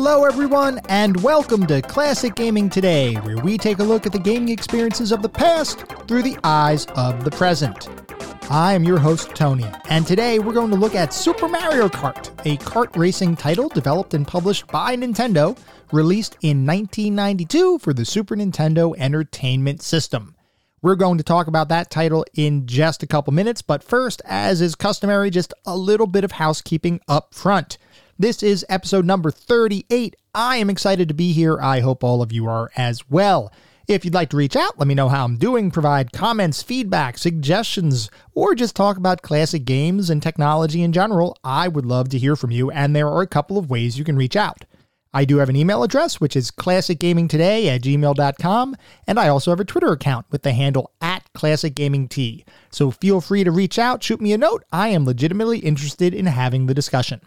Hello, everyone, and welcome to Classic Gaming Today, where we take a look at the gaming experiences of the past through the eyes of the present. I am your host, Tony, and today we're going to look at Super Mario Kart, a kart racing title developed and published by Nintendo, released in 1992 for the Super Nintendo Entertainment System. We're going to talk about that title in just a couple minutes, but first, as is customary, just a little bit of housekeeping up front. This is episode number 38. I am excited to be here. I hope all of you are as well. If you'd like to reach out, let me know how I'm doing, provide comments, feedback, suggestions, or just talk about classic games and technology in general, I would love to hear from you, and there are a couple of ways you can reach out. I do have an email address, which is classicgamingtoday at gmail.com, and I also have a Twitter account with the handle at classicgamingt. So feel free to reach out, shoot me a note. I am legitimately interested in having the discussion.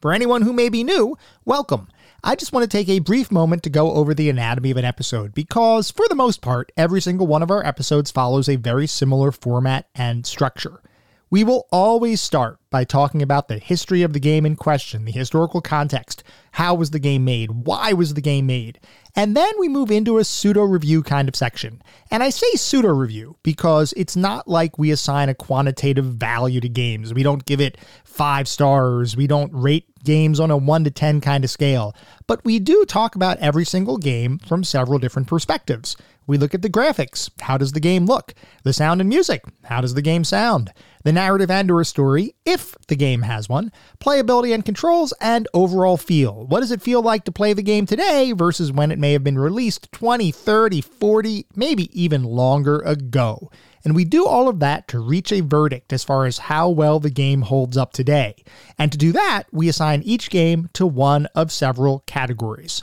For anyone who may be new, welcome. I just want to take a brief moment to go over the anatomy of an episode because, for the most part, every single one of our episodes follows a very similar format and structure. We will always start by talking about the history of the game in question, the historical context. How was the game made? Why was the game made? And then we move into a pseudo review kind of section. And I say pseudo review because it's not like we assign a quantitative value to games. We don't give it five stars. We don't rate games on a 1 to 10 kind of scale. But we do talk about every single game from several different perspectives. We look at the graphics. How does the game look? The sound and music. How does the game sound? The narrative and or story, if the game has one, playability and controls, and overall feel. What does it feel like to play the game today versus when it may have been released 20, 30, 40, maybe even longer ago? And we do all of that to reach a verdict as far as how well the game holds up today. And to do that, we assign each game to one of several categories.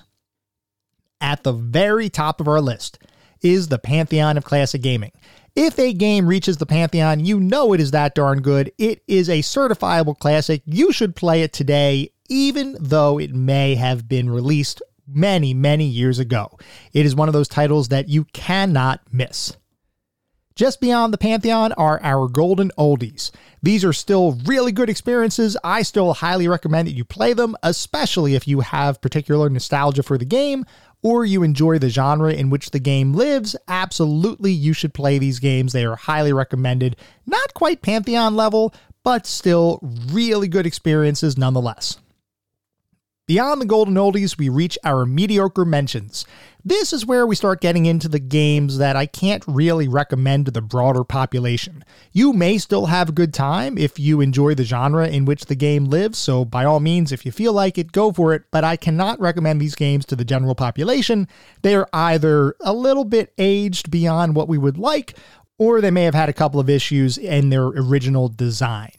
At the very top of our list, is the pantheon of classic gaming. If a game reaches the pantheon, you know it is that darn good. It is a certifiable classic. You should play it today, even though it may have been released many, many years ago. It is one of those titles that you cannot miss. Just beyond the Pantheon are our golden oldies. These are still really good experiences. I still highly recommend that you play them, especially if you have particular nostalgia for the game or you enjoy the genre in which the game lives. Absolutely, you should play these games. They are highly recommended. Not quite Pantheon level, but still really good experiences nonetheless. Beyond the golden oldies, we reach our mediocre mentions. This is where we start getting into the games that I can't really recommend to the broader population. You may still have a good time if you enjoy the genre in which the game lives, so by all means, if you feel like it, go for it, but I cannot recommend these games to the general population. They are either a little bit aged beyond what we would like, or they may have had a couple of issues in their original design.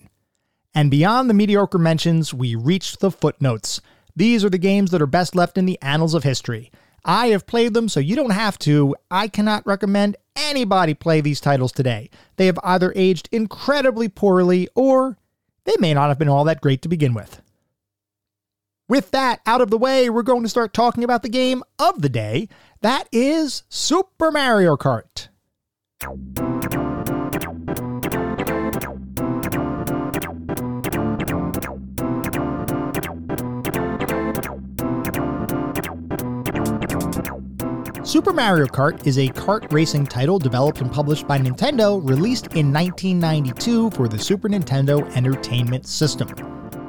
And beyond the mediocre mentions, we reach the footnotes. These are the games that are best left in the annals of history. I have played them, so you don't have to. I cannot recommend anybody play these titles today. They have either aged incredibly poorly or they may not have been all that great to begin with. With that out of the way, we're going to start talking about the game of the day. That is Super Mario Kart. Super Mario Kart is a kart racing title developed and published by Nintendo, released in 1992 for the Super Nintendo Entertainment System.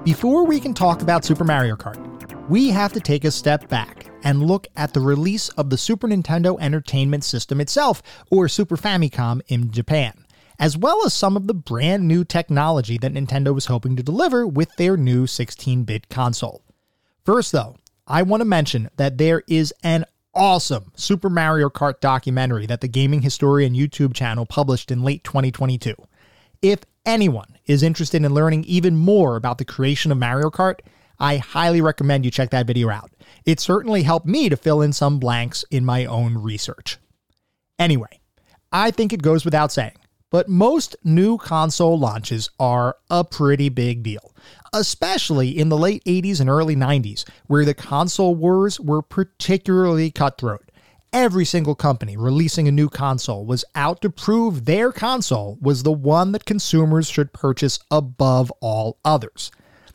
Before we can talk about Super Mario Kart, we have to take a step back and look at the release of the Super Nintendo Entertainment System itself, or Super Famicom in Japan, as well as some of the brand new technology that Nintendo was hoping to deliver with their new 16 bit console. First, though, I want to mention that there is an awesome Super Mario Kart documentary that the Gaming Historian YouTube channel published in late 2022. If anyone is interested in learning even more about the creation of Mario Kart, I highly recommend you check that video out. It certainly helped me to fill in some blanks in my own research. Anyway, I think it goes without saying but most new console launches are a pretty big deal, especially in the late 80s and early 90s, where the console wars were particularly cutthroat. Every single company releasing a new console was out to prove their console was the one that consumers should purchase above all others.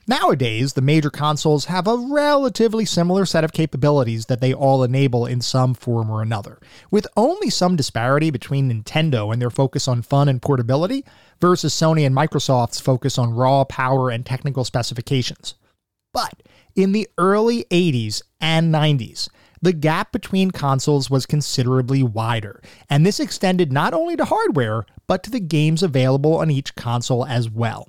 Nowadays, the major consoles have a relatively similar set of capabilities that they all enable in some form or another, with only some disparity between Nintendo and their focus on fun and portability versus Sony and Microsoft's focus on raw power and technical specifications. But in the early 80s and 90s, the gap between consoles was considerably wider, and this extended not only to hardware, but to the games available on each console as well.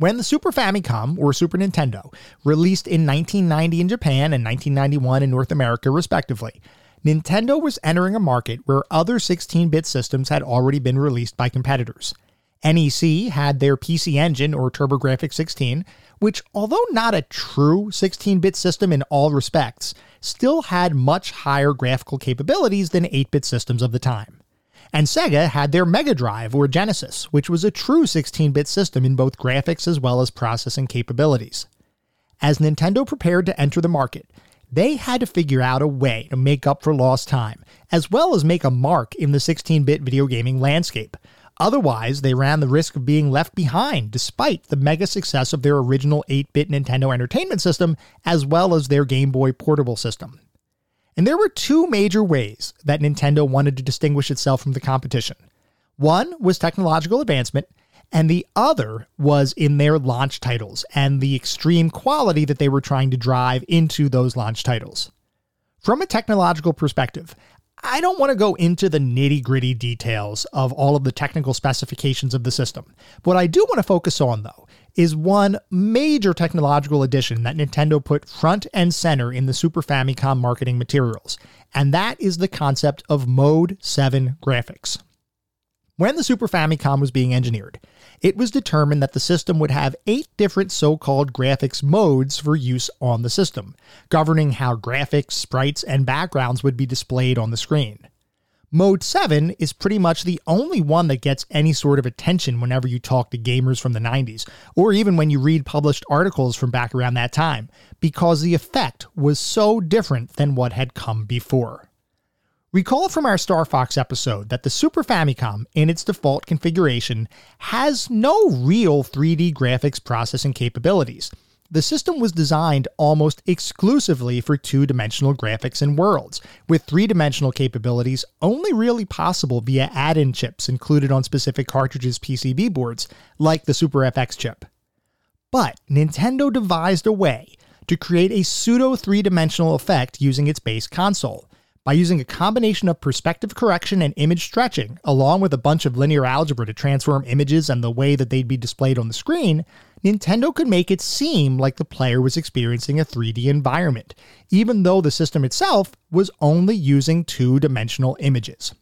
When the Super Famicom, or Super Nintendo, released in 1990 in Japan and 1991 in North America, respectively, Nintendo was entering a market where other 16 bit systems had already been released by competitors. NEC had their PC Engine or TurboGrafx 16, which, although not a true 16 bit system in all respects, still had much higher graphical capabilities than 8 bit systems of the time. And Sega had their Mega Drive or Genesis, which was a true 16 bit system in both graphics as well as processing capabilities. As Nintendo prepared to enter the market, they had to figure out a way to make up for lost time, as well as make a mark in the 16 bit video gaming landscape. Otherwise, they ran the risk of being left behind, despite the mega success of their original 8 bit Nintendo Entertainment System, as well as their Game Boy Portable system. And there were two major ways that Nintendo wanted to distinguish itself from the competition. One was technological advancement, and the other was in their launch titles and the extreme quality that they were trying to drive into those launch titles. From a technological perspective, I don't want to go into the nitty gritty details of all of the technical specifications of the system. What I do want to focus on, though, is one major technological addition that Nintendo put front and center in the Super Famicom marketing materials, and that is the concept of Mode 7 graphics. When the Super Famicom was being engineered, it was determined that the system would have eight different so called graphics modes for use on the system, governing how graphics, sprites, and backgrounds would be displayed on the screen. Mode 7 is pretty much the only one that gets any sort of attention whenever you talk to gamers from the 90s, or even when you read published articles from back around that time, because the effect was so different than what had come before. Recall from our Star Fox episode that the Super Famicom, in its default configuration, has no real 3D graphics processing capabilities. The system was designed almost exclusively for two dimensional graphics and worlds, with three dimensional capabilities only really possible via add in chips included on specific cartridges' PCB boards, like the Super FX chip. But Nintendo devised a way to create a pseudo three dimensional effect using its base console by using a combination of perspective correction and image stretching, along with a bunch of linear algebra to transform images and the way that they'd be displayed on the screen, Nintendo could make it seem like the player was experiencing a 3D environment, even though the system itself was only using two dimensional images.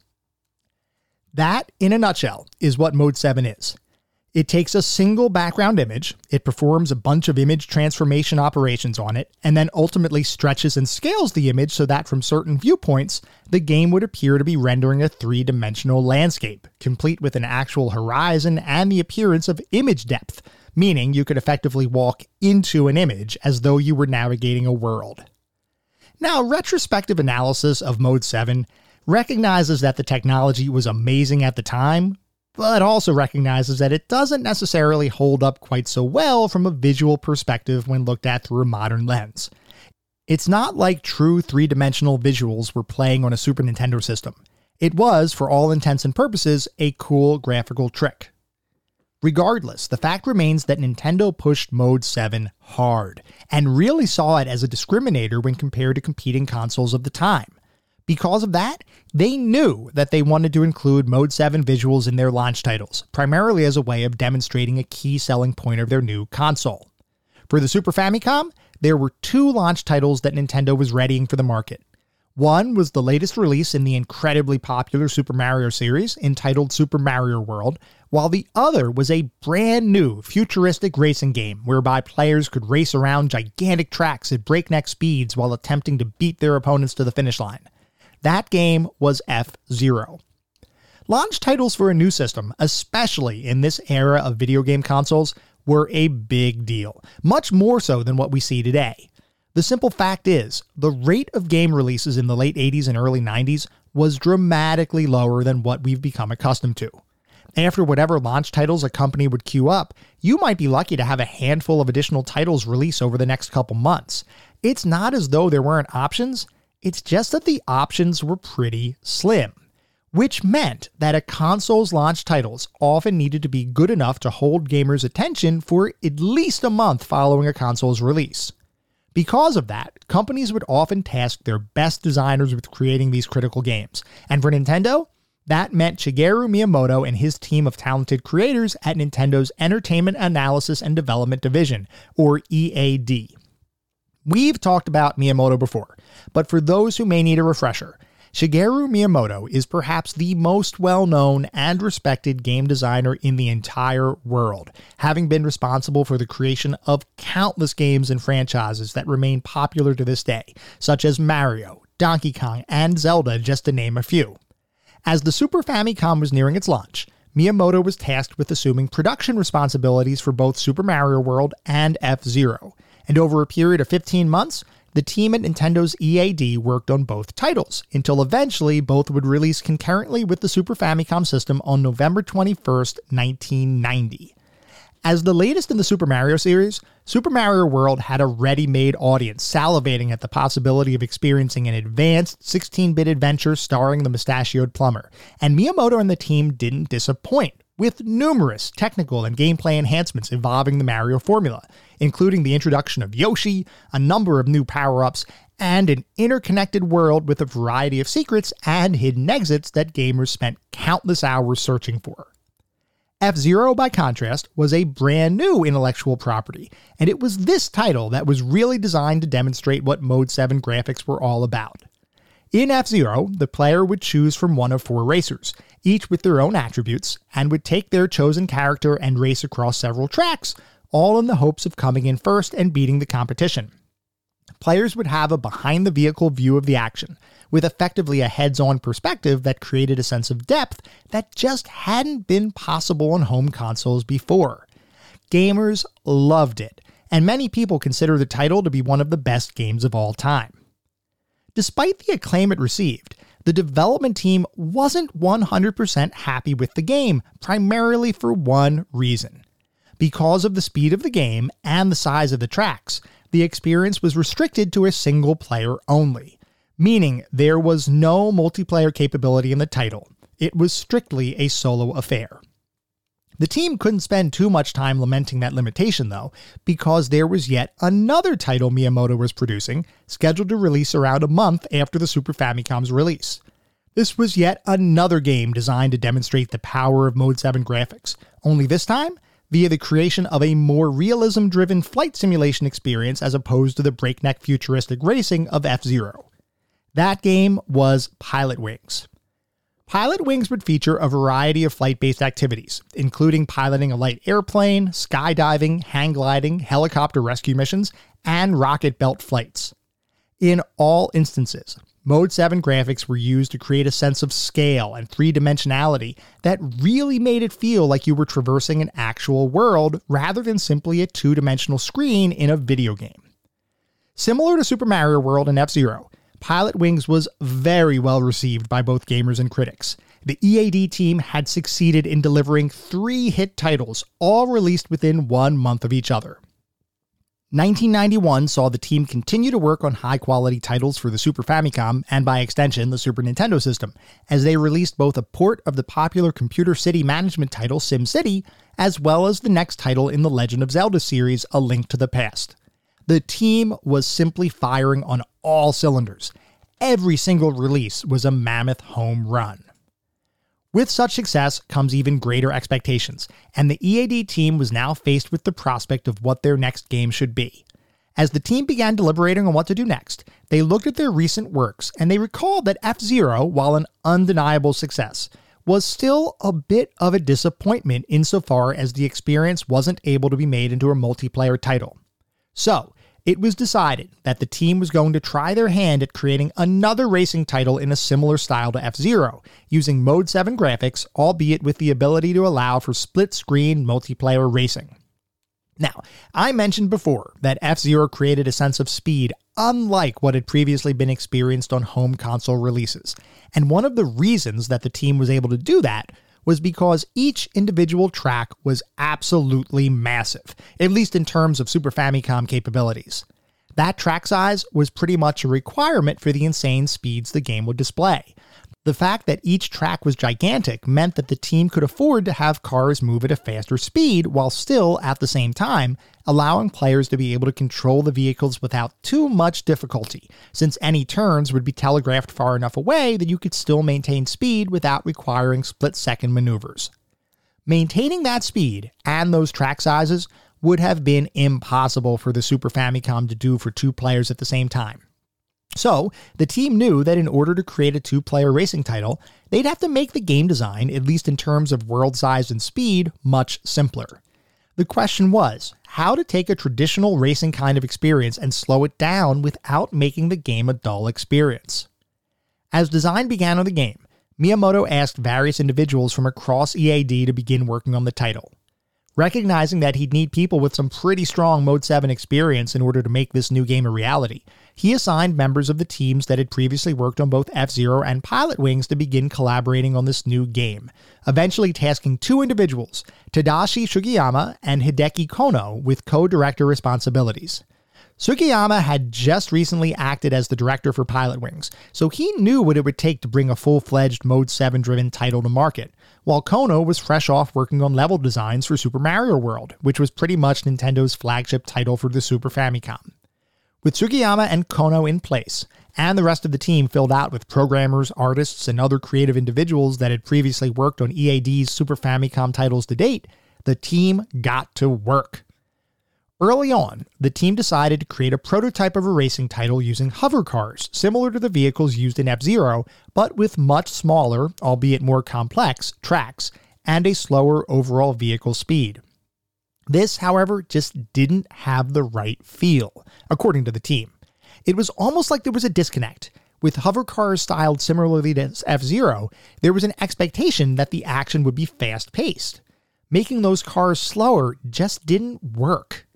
That, in a nutshell, is what Mode 7 is. It takes a single background image, it performs a bunch of image transformation operations on it, and then ultimately stretches and scales the image so that from certain viewpoints, the game would appear to be rendering a three dimensional landscape, complete with an actual horizon and the appearance of image depth, meaning you could effectively walk into an image as though you were navigating a world. Now, retrospective analysis of Mode 7 recognizes that the technology was amazing at the time, but also recognizes that it doesn't necessarily hold up quite so well from a visual perspective when looked at through a modern lens. It's not like true three dimensional visuals were playing on a Super Nintendo system. It was, for all intents and purposes, a cool graphical trick. Regardless, the fact remains that Nintendo pushed Mode 7 hard, and really saw it as a discriminator when compared to competing consoles of the time. Because of that, they knew that they wanted to include Mode 7 visuals in their launch titles, primarily as a way of demonstrating a key selling point of their new console. For the Super Famicom, there were two launch titles that Nintendo was readying for the market. One was the latest release in the incredibly popular Super Mario series, entitled Super Mario World, while the other was a brand new futuristic racing game whereby players could race around gigantic tracks at breakneck speeds while attempting to beat their opponents to the finish line. That game was F Zero. Launch titles for a new system, especially in this era of video game consoles, were a big deal, much more so than what we see today. The simple fact is, the rate of game releases in the late 80s and early 90s was dramatically lower than what we've become accustomed to. After whatever launch titles a company would queue up, you might be lucky to have a handful of additional titles release over the next couple months. It's not as though there weren't options, it's just that the options were pretty slim which meant that a console's launch titles often needed to be good enough to hold gamers' attention for at least a month following a console's release. Because of that, companies would often task their best designers with creating these critical games. And for Nintendo, that meant Shigeru Miyamoto and his team of talented creators at Nintendo's Entertainment Analysis and Development Division, or EAD. We've talked about Miyamoto before, but for those who may need a refresher, Shigeru Miyamoto is perhaps the most well known and respected game designer in the entire world, having been responsible for the creation of countless games and franchises that remain popular to this day, such as Mario, Donkey Kong, and Zelda, just to name a few. As the Super Famicom was nearing its launch, Miyamoto was tasked with assuming production responsibilities for both Super Mario World and F Zero, and over a period of 15 months, the team at Nintendo's EAD worked on both titles, until eventually both would release concurrently with the Super Famicom system on November 21, 1990. As the latest in the Super Mario series, Super Mario World had a ready made audience salivating at the possibility of experiencing an advanced 16 bit adventure starring the mustachioed plumber, and Miyamoto and the team didn't disappoint with numerous technical and gameplay enhancements evolving the Mario formula, including the introduction of Yoshi, a number of new power ups, and an interconnected world with a variety of secrets and hidden exits that gamers spent countless hours searching for. F Zero, by contrast, was a brand new intellectual property, and it was this title that was really designed to demonstrate what Mode 7 graphics were all about. In F Zero, the player would choose from one of four racers, each with their own attributes, and would take their chosen character and race across several tracks, all in the hopes of coming in first and beating the competition. Players would have a behind the vehicle view of the action, with effectively a heads on perspective that created a sense of depth that just hadn't been possible on home consoles before. Gamers loved it, and many people consider the title to be one of the best games of all time. Despite the acclaim it received, the development team wasn't 100% happy with the game, primarily for one reason. Because of the speed of the game and the size of the tracks, the experience was restricted to a single player only, meaning there was no multiplayer capability in the title. It was strictly a solo affair. The team couldn't spend too much time lamenting that limitation, though, because there was yet another title Miyamoto was producing, scheduled to release around a month after the Super Famicom's release. This was yet another game designed to demonstrate the power of Mode 7 graphics, only this time via the creation of a more realism driven flight simulation experience as opposed to the breakneck futuristic racing of F Zero. That game was Pilotwings. Pilot Wings would feature a variety of flight based activities, including piloting a light airplane, skydiving, hang gliding, helicopter rescue missions, and rocket belt flights. In all instances, Mode 7 graphics were used to create a sense of scale and three dimensionality that really made it feel like you were traversing an actual world rather than simply a two dimensional screen in a video game. Similar to Super Mario World and F Zero, Pilotwings was very well received by both gamers and critics. The EAD team had succeeded in delivering three hit titles, all released within one month of each other. 1991 saw the team continue to work on high quality titles for the Super Famicom and by extension the Super Nintendo system, as they released both a port of the popular computer city management title SimCity, as well as the next title in the Legend of Zelda series, A Link to the Past. The team was simply firing on all cylinders. Every single release was a mammoth home run. With such success comes even greater expectations, and the EAD team was now faced with the prospect of what their next game should be. As the team began deliberating on what to do next, they looked at their recent works and they recalled that F Zero, while an undeniable success, was still a bit of a disappointment insofar as the experience wasn't able to be made into a multiplayer title. So, it was decided that the team was going to try their hand at creating another racing title in a similar style to F Zero, using Mode 7 graphics, albeit with the ability to allow for split screen multiplayer racing. Now, I mentioned before that F Zero created a sense of speed unlike what had previously been experienced on home console releases, and one of the reasons that the team was able to do that was because each individual track was absolutely massive, at least in terms of Super Famicom capabilities. That track size was pretty much a requirement for the insane speeds the game would display. The fact that each track was gigantic meant that the team could afford to have cars move at a faster speed while still, at the same time, allowing players to be able to control the vehicles without too much difficulty, since any turns would be telegraphed far enough away that you could still maintain speed without requiring split second maneuvers. Maintaining that speed and those track sizes would have been impossible for the Super Famicom to do for two players at the same time. So, the team knew that in order to create a two player racing title, they'd have to make the game design, at least in terms of world size and speed, much simpler. The question was how to take a traditional racing kind of experience and slow it down without making the game a dull experience. As design began on the game, Miyamoto asked various individuals from across EAD to begin working on the title. Recognizing that he'd need people with some pretty strong Mode 7 experience in order to make this new game a reality, he assigned members of the teams that had previously worked on both F Zero and Pilotwings to begin collaborating on this new game, eventually tasking two individuals, Tadashi Sugiyama and Hideki Kono, with co director responsibilities. Sugiyama had just recently acted as the director for Pilotwings, so he knew what it would take to bring a full fledged Mode 7 driven title to market, while Kono was fresh off working on level designs for Super Mario World, which was pretty much Nintendo's flagship title for the Super Famicom. With Sugiyama and Kono in place, and the rest of the team filled out with programmers, artists, and other creative individuals that had previously worked on EAD's Super Famicom titles to date, the team got to work. Early on, the team decided to create a prototype of a racing title using hover cars, similar to the vehicles used in F Zero, but with much smaller, albeit more complex, tracks and a slower overall vehicle speed. This, however, just didn't have the right feel, according to the team. It was almost like there was a disconnect. With hover cars styled similarly to F Zero, there was an expectation that the action would be fast paced. Making those cars slower just didn't work.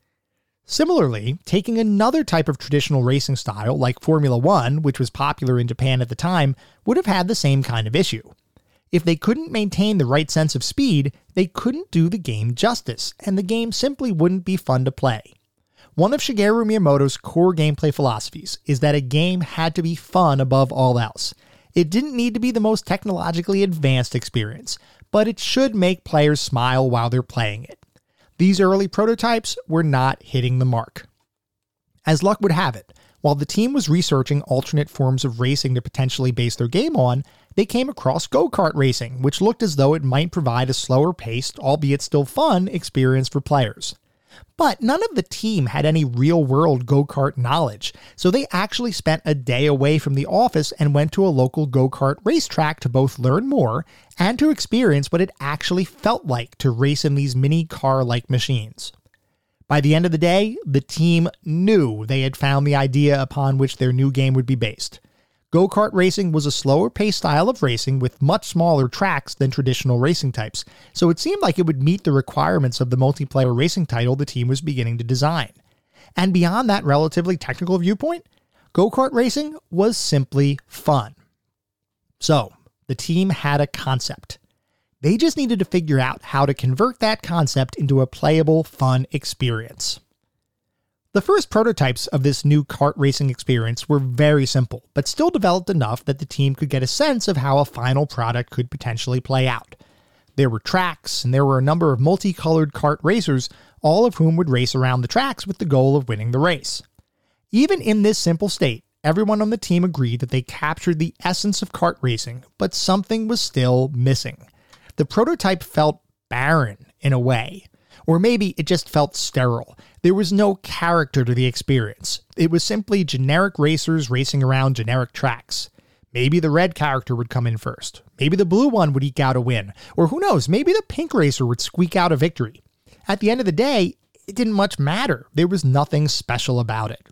Similarly, taking another type of traditional racing style, like Formula One, which was popular in Japan at the time, would have had the same kind of issue. If they couldn't maintain the right sense of speed, they couldn't do the game justice, and the game simply wouldn't be fun to play. One of Shigeru Miyamoto's core gameplay philosophies is that a game had to be fun above all else. It didn't need to be the most technologically advanced experience, but it should make players smile while they're playing it. These early prototypes were not hitting the mark. As luck would have it, while the team was researching alternate forms of racing to potentially base their game on, they came across go kart racing, which looked as though it might provide a slower paced, albeit still fun, experience for players. But none of the team had any real world go kart knowledge, so they actually spent a day away from the office and went to a local go kart racetrack to both learn more and to experience what it actually felt like to race in these mini car like machines. By the end of the day, the team knew they had found the idea upon which their new game would be based. Go kart racing was a slower paced style of racing with much smaller tracks than traditional racing types, so it seemed like it would meet the requirements of the multiplayer racing title the team was beginning to design. And beyond that relatively technical viewpoint, go kart racing was simply fun. So, the team had a concept. They just needed to figure out how to convert that concept into a playable, fun experience. The first prototypes of this new kart racing experience were very simple, but still developed enough that the team could get a sense of how a final product could potentially play out. There were tracks, and there were a number of multicolored kart racers, all of whom would race around the tracks with the goal of winning the race. Even in this simple state, everyone on the team agreed that they captured the essence of kart racing, but something was still missing. The prototype felt barren in a way. Or maybe it just felt sterile. There was no character to the experience. It was simply generic racers racing around generic tracks. Maybe the red character would come in first. Maybe the blue one would eke out a win. Or who knows, maybe the pink racer would squeak out a victory. At the end of the day, it didn't much matter. There was nothing special about it.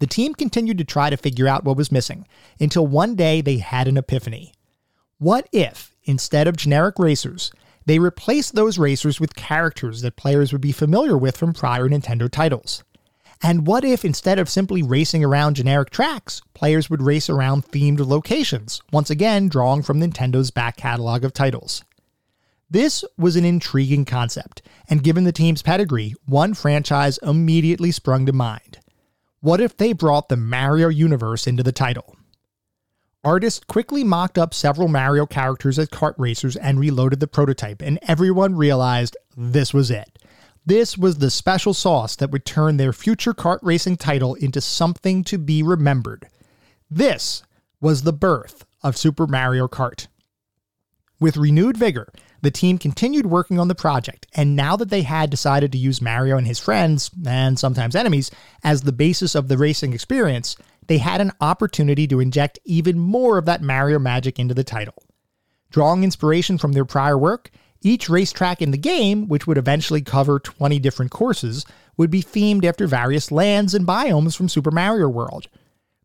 The team continued to try to figure out what was missing until one day they had an epiphany. What if, instead of generic racers, they replaced those racers with characters that players would be familiar with from prior Nintendo titles. And what if instead of simply racing around generic tracks, players would race around themed locations, once again drawing from Nintendo's back catalog of titles? This was an intriguing concept, and given the team's pedigree, one franchise immediately sprung to mind. What if they brought the Mario universe into the title? Artists quickly mocked up several Mario characters as kart racers and reloaded the prototype, and everyone realized this was it. This was the special sauce that would turn their future kart racing title into something to be remembered. This was the birth of Super Mario Kart. With renewed vigor, the team continued working on the project, and now that they had decided to use Mario and his friends, and sometimes enemies, as the basis of the racing experience, they had an opportunity to inject even more of that Mario magic into the title. Drawing inspiration from their prior work, each racetrack in the game, which would eventually cover 20 different courses, would be themed after various lands and biomes from Super Mario World.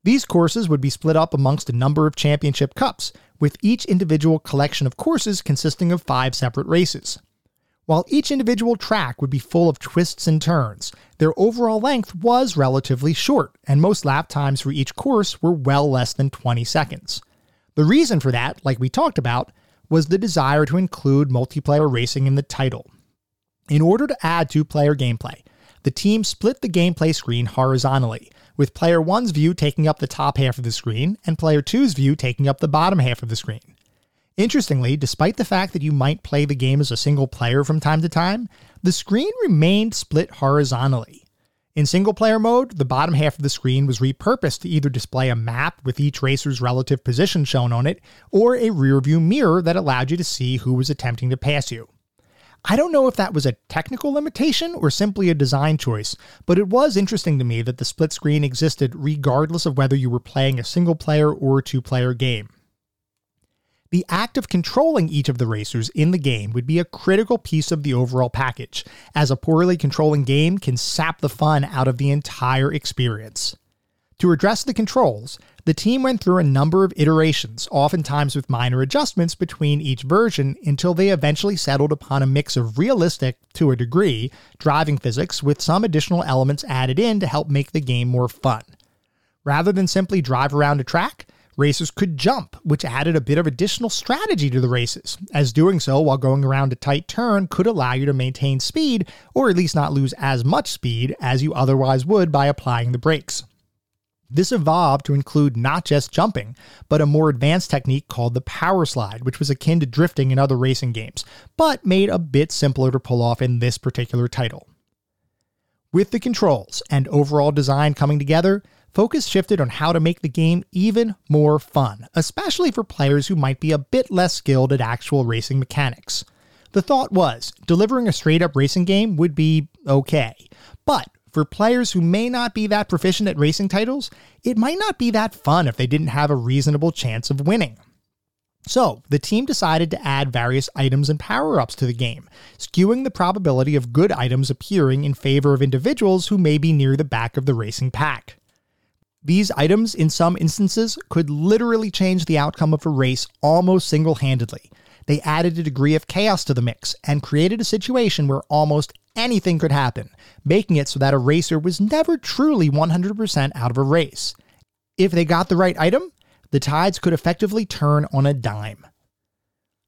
These courses would be split up amongst a number of championship cups, with each individual collection of courses consisting of five separate races. While each individual track would be full of twists and turns, their overall length was relatively short, and most lap times for each course were well less than 20 seconds. The reason for that, like we talked about, was the desire to include multiplayer racing in the title. In order to add two player gameplay, the team split the gameplay screen horizontally, with player 1's view taking up the top half of the screen and player 2's view taking up the bottom half of the screen. Interestingly, despite the fact that you might play the game as a single player from time to time, the screen remained split horizontally. In single player mode, the bottom half of the screen was repurposed to either display a map with each racer's relative position shown on it, or a rear view mirror that allowed you to see who was attempting to pass you. I don't know if that was a technical limitation or simply a design choice, but it was interesting to me that the split screen existed regardless of whether you were playing a single player or two player game. The act of controlling each of the racers in the game would be a critical piece of the overall package, as a poorly controlling game can sap the fun out of the entire experience. To address the controls, the team went through a number of iterations, oftentimes with minor adjustments between each version, until they eventually settled upon a mix of realistic, to a degree, driving physics with some additional elements added in to help make the game more fun. Rather than simply drive around a track, racers could jump, which added a bit of additional strategy to the races, as doing so while going around a tight turn could allow you to maintain speed, or at least not lose as much speed as you otherwise would by applying the brakes. This evolved to include not just jumping, but a more advanced technique called the power slide, which was akin to drifting in other racing games, but made a bit simpler to pull off in this particular title. With the controls and overall design coming together, focus shifted on how to make the game even more fun, especially for players who might be a bit less skilled at actual racing mechanics. The thought was, delivering a straight up racing game would be okay, but for players who may not be that proficient at racing titles, it might not be that fun if they didn't have a reasonable chance of winning. So, the team decided to add various items and power ups to the game, skewing the probability of good items appearing in favor of individuals who may be near the back of the racing pack. These items, in some instances, could literally change the outcome of a race almost single handedly. They added a degree of chaos to the mix and created a situation where almost anything could happen, making it so that a racer was never truly 100% out of a race. If they got the right item, the tides could effectively turn on a dime.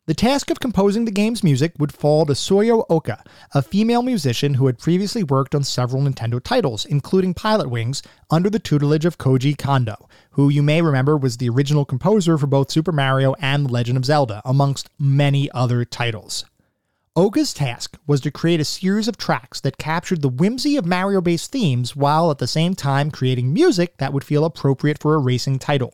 The task of composing the game's music would fall to Soyo Oka, a female musician who had previously worked on several Nintendo titles, including Pilotwings, under the tutelage of Koji Kondo, who you may remember was the original composer for both Super Mario and The Legend of Zelda, amongst many other titles. Oka's task was to create a series of tracks that captured the whimsy of Mario based themes while at the same time creating music that would feel appropriate for a racing title.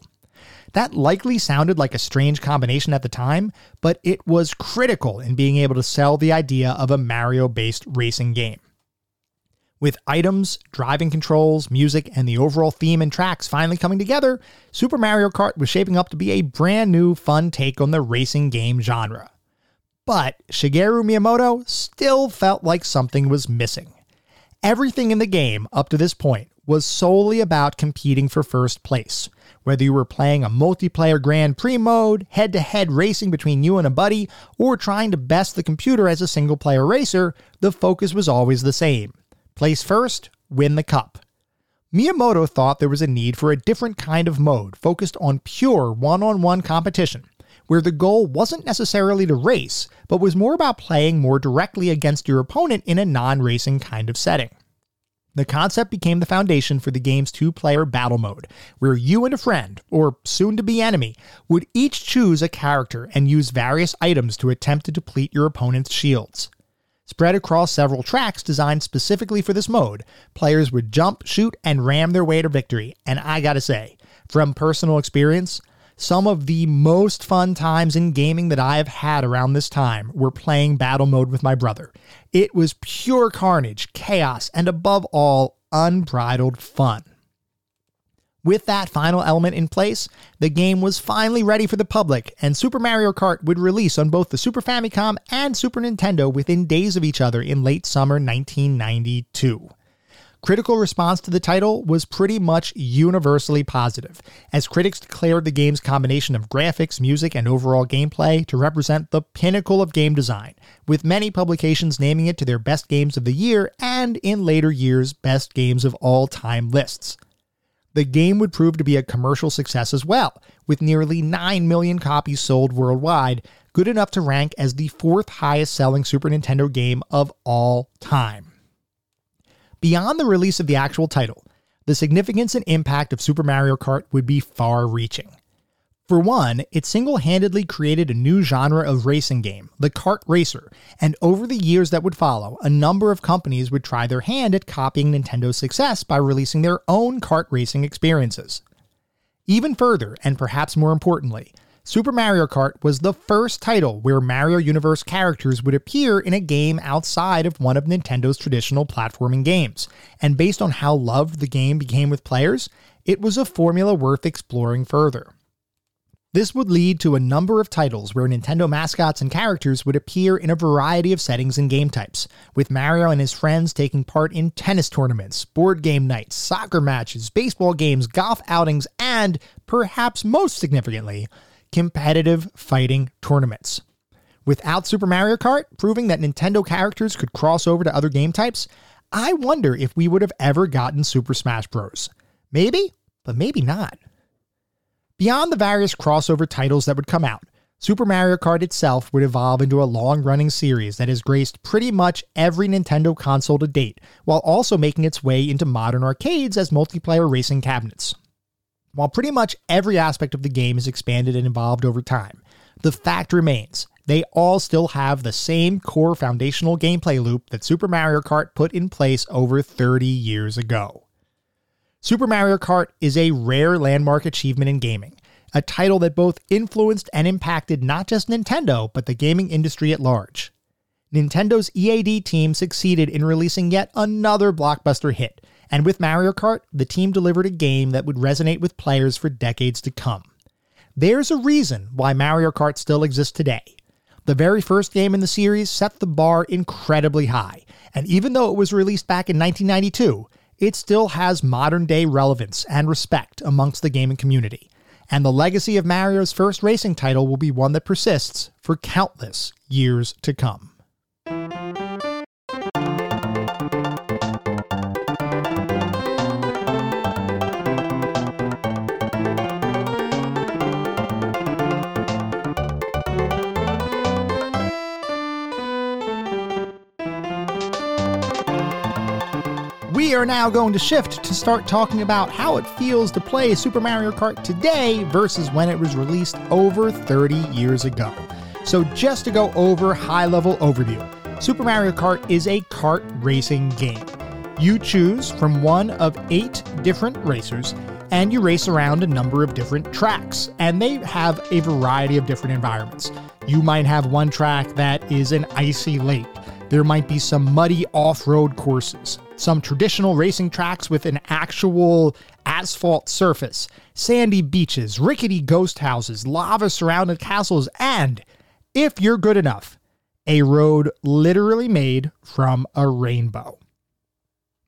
That likely sounded like a strange combination at the time, but it was critical in being able to sell the idea of a Mario based racing game. With items, driving controls, music, and the overall theme and tracks finally coming together, Super Mario Kart was shaping up to be a brand new, fun take on the racing game genre. But Shigeru Miyamoto still felt like something was missing. Everything in the game up to this point was solely about competing for first place. Whether you were playing a multiplayer Grand Prix mode, head to head racing between you and a buddy, or trying to best the computer as a single player racer, the focus was always the same place first, win the cup. Miyamoto thought there was a need for a different kind of mode focused on pure one on one competition where the goal wasn't necessarily to race, but was more about playing more directly against your opponent in a non racing kind of setting. The concept became the foundation for the game's two player battle mode, where you and a friend, or soon to be enemy, would each choose a character and use various items to attempt to deplete your opponent's shields. Spread across several tracks designed specifically for this mode, players would jump, shoot, and ram their way to victory. And I gotta say, from personal experience, some of the most fun times in gaming that I have had around this time were playing battle mode with my brother. It was pure carnage, chaos, and above all, unbridled fun. With that final element in place, the game was finally ready for the public, and Super Mario Kart would release on both the Super Famicom and Super Nintendo within days of each other in late summer 1992. Critical response to the title was pretty much universally positive, as critics declared the game's combination of graphics, music, and overall gameplay to represent the pinnacle of game design, with many publications naming it to their best games of the year and, in later years, best games of all time lists. The game would prove to be a commercial success as well, with nearly 9 million copies sold worldwide, good enough to rank as the fourth highest selling Super Nintendo game of all time. Beyond the release of the actual title, the significance and impact of Super Mario Kart would be far reaching. For one, it single handedly created a new genre of racing game, the kart racer, and over the years that would follow, a number of companies would try their hand at copying Nintendo's success by releasing their own kart racing experiences. Even further, and perhaps more importantly, Super Mario Kart was the first title where Mario Universe characters would appear in a game outside of one of Nintendo's traditional platforming games, and based on how loved the game became with players, it was a formula worth exploring further. This would lead to a number of titles where Nintendo mascots and characters would appear in a variety of settings and game types, with Mario and his friends taking part in tennis tournaments, board game nights, soccer matches, baseball games, golf outings, and, perhaps most significantly, competitive fighting tournaments. Without Super Mario Kart proving that Nintendo characters could cross over to other game types, I wonder if we would have ever gotten Super Smash Bros. Maybe, but maybe not. Beyond the various crossover titles that would come out, Super Mario Kart itself would evolve into a long running series that has graced pretty much every Nintendo console to date, while also making its way into modern arcades as multiplayer racing cabinets. While pretty much every aspect of the game has expanded and evolved over time, the fact remains they all still have the same core foundational gameplay loop that Super Mario Kart put in place over 30 years ago. Super Mario Kart is a rare landmark achievement in gaming, a title that both influenced and impacted not just Nintendo, but the gaming industry at large. Nintendo's EAD team succeeded in releasing yet another blockbuster hit, and with Mario Kart, the team delivered a game that would resonate with players for decades to come. There's a reason why Mario Kart still exists today. The very first game in the series set the bar incredibly high, and even though it was released back in 1992, it still has modern day relevance and respect amongst the gaming community. And the legacy of Mario's first racing title will be one that persists for countless years to come. Are now going to shift to start talking about how it feels to play Super Mario Kart today versus when it was released over 30 years ago. So, just to go over high level overview Super Mario Kart is a kart racing game. You choose from one of eight different racers and you race around a number of different tracks, and they have a variety of different environments. You might have one track that is an icy lake. There might be some muddy off road courses some traditional racing tracks with an actual asphalt surface, sandy beaches, rickety ghost houses, lava surrounded castles, and, if you're good enough, a road literally made from a rainbow.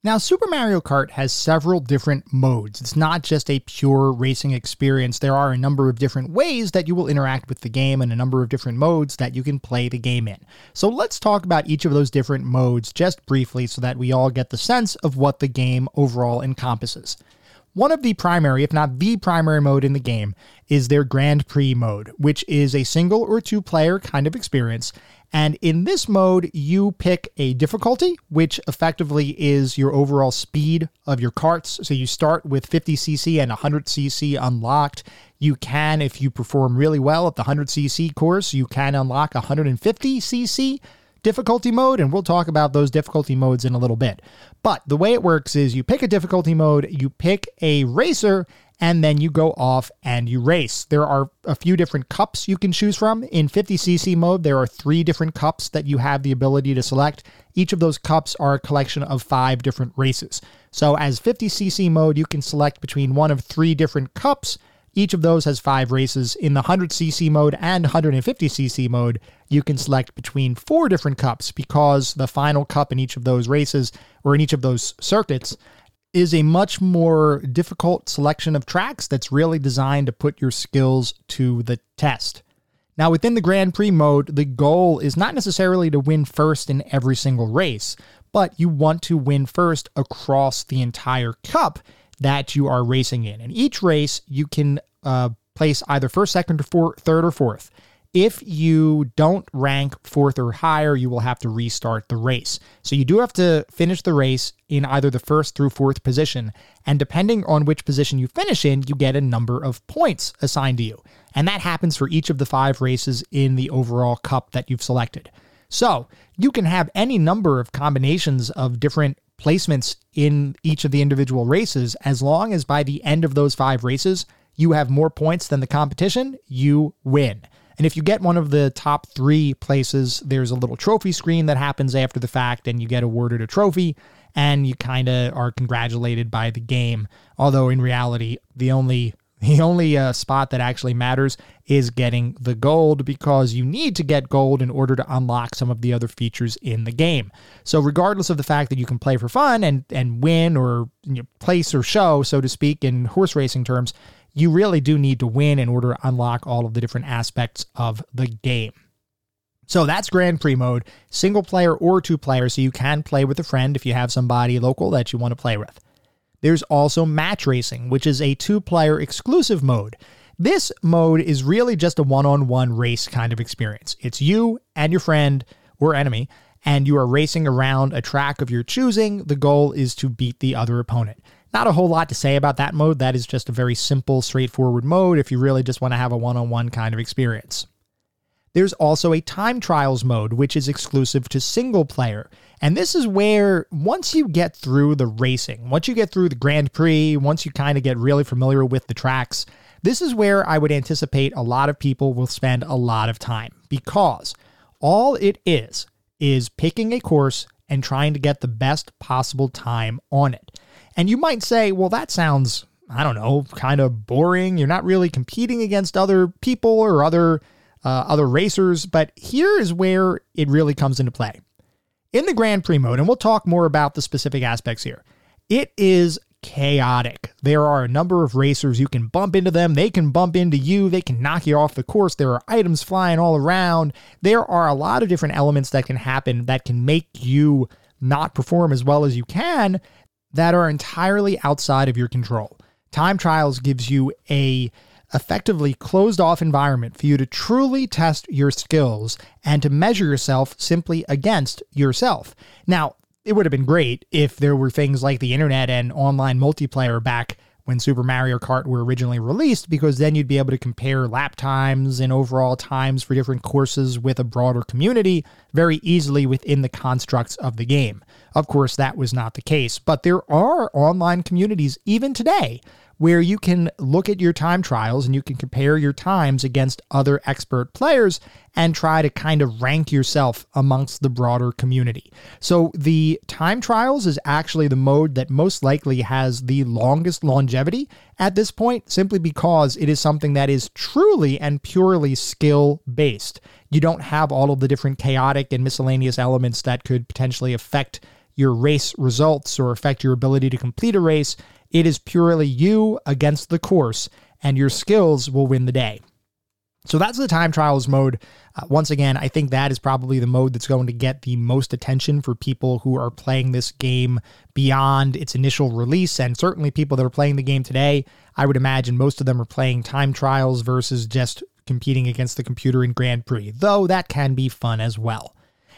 Now, Super Mario Kart has several different modes. It's not just a pure racing experience. There are a number of different ways that you will interact with the game and a number of different modes that you can play the game in. So let's talk about each of those different modes just briefly so that we all get the sense of what the game overall encompasses. one of the primary, if not the primary mode in the game is their Grand Prix mode, which is a single or two player kind of experience. And in this mode, you pick a difficulty, which effectively is your overall speed of your carts. So you start with 50cc and 100cc unlocked. You can, if you perform really well at the 100cc course, you can unlock 150cc difficulty mode, and we'll talk about those difficulty modes in a little bit. But the way it works is you pick a difficulty mode, you pick a racer, and then you go off and you race. There are a few different cups you can choose from. In 50cc mode, there are three different cups that you have the ability to select. Each of those cups are a collection of five different races. So, as 50cc mode, you can select between one of three different cups each of those has five races. In the 100cc mode and 150cc mode, you can select between four different cups because the final cup in each of those races or in each of those circuits is a much more difficult selection of tracks that's really designed to put your skills to the test. Now, within the Grand Prix mode, the goal is not necessarily to win first in every single race, but you want to win first across the entire cup that you are racing in. In each race, you can uh, place either first, second, or third, or fourth. If you don't rank fourth or higher, you will have to restart the race. So you do have to finish the race in either the first through fourth position. And depending on which position you finish in, you get a number of points assigned to you. And that happens for each of the five races in the overall cup that you've selected. So you can have any number of combinations of different placements in each of the individual races, as long as by the end of those five races, you have more points than the competition, you win. And if you get one of the top three places, there's a little trophy screen that happens after the fact, and you get awarded a trophy, and you kind of are congratulated by the game. Although in reality, the only the only uh, spot that actually matters is getting the gold because you need to get gold in order to unlock some of the other features in the game. So, regardless of the fact that you can play for fun and, and win or you know, place or show, so to speak, in horse racing terms, you really do need to win in order to unlock all of the different aspects of the game. So that's Grand Prix mode, single player or two player, so you can play with a friend if you have somebody local that you want to play with. There's also match racing, which is a two player exclusive mode. This mode is really just a one on one race kind of experience. It's you and your friend or enemy, and you are racing around a track of your choosing. The goal is to beat the other opponent. Not a whole lot to say about that mode. That is just a very simple, straightforward mode if you really just want to have a one on one kind of experience. There's also a time trials mode, which is exclusive to single player. And this is where, once you get through the racing, once you get through the Grand Prix, once you kind of get really familiar with the tracks, this is where I would anticipate a lot of people will spend a lot of time because all it is is picking a course and trying to get the best possible time on it. And you might say, well, that sounds, I don't know, kind of boring. You're not really competing against other people or other uh, other racers, but here is where it really comes into play. In the Grand Prix mode, and we'll talk more about the specific aspects here, it is chaotic. There are a number of racers. You can bump into them. They can bump into you. They can knock you off the course. There are items flying all around. There are a lot of different elements that can happen that can make you not perform as well as you can that are entirely outside of your control. Time Trials gives you a effectively closed off environment for you to truly test your skills and to measure yourself simply against yourself. Now, it would have been great if there were things like the internet and online multiplayer back when Super Mario Kart were originally released, because then you'd be able to compare lap times and overall times for different courses with a broader community very easily within the constructs of the game. Of course, that was not the case, but there are online communities even today where you can look at your time trials and you can compare your times against other expert players and try to kind of rank yourself amongst the broader community. So, the time trials is actually the mode that most likely has the longest longevity at this point, simply because it is something that is truly and purely skill based. You don't have all of the different chaotic and miscellaneous elements that could potentially affect your race results or affect your ability to complete a race. It is purely you against the course, and your skills will win the day. So that's the time trials mode. Uh, once again, I think that is probably the mode that's going to get the most attention for people who are playing this game beyond its initial release, and certainly people that are playing the game today. I would imagine most of them are playing time trials versus just competing against the computer in Grand Prix, though that can be fun as well.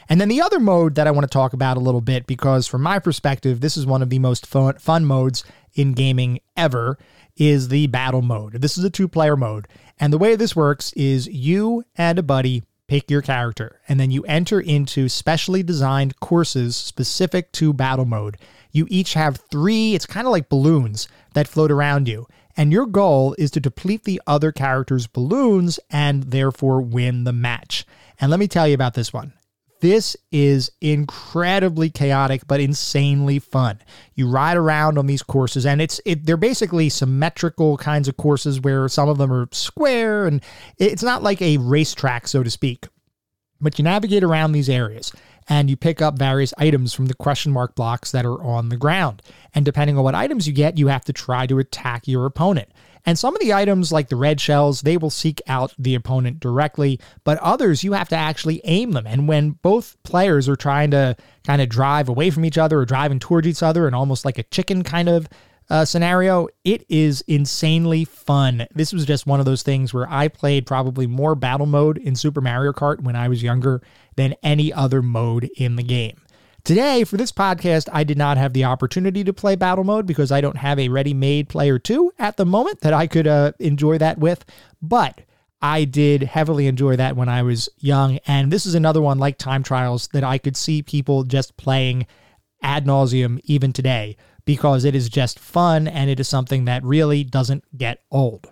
And then the other mode that I want to talk about a little bit, because from my perspective, this is one of the most fun, fun modes in gaming ever, is the battle mode. This is a two player mode. And the way this works is you and a buddy pick your character, and then you enter into specially designed courses specific to battle mode. You each have three, it's kind of like balloons that float around you. And your goal is to deplete the other character's balloons and therefore win the match. And let me tell you about this one. This is incredibly chaotic but insanely fun. You ride around on these courses and it's it, they're basically symmetrical kinds of courses where some of them are square and it's not like a racetrack so to speak. But you navigate around these areas and you pick up various items from the question mark blocks that are on the ground. And depending on what items you get, you have to try to attack your opponent. And some of the items, like the red shells, they will seek out the opponent directly, but others, you have to actually aim them. And when both players are trying to kind of drive away from each other or driving towards each other, and almost like a chicken kind of uh, scenario, it is insanely fun. This was just one of those things where I played probably more battle mode in Super Mario Kart when I was younger than any other mode in the game. Today, for this podcast, I did not have the opportunity to play battle mode because I don't have a ready made player 2 at the moment that I could uh, enjoy that with. But I did heavily enjoy that when I was young. And this is another one like Time Trials that I could see people just playing ad nauseum even today because it is just fun and it is something that really doesn't get old.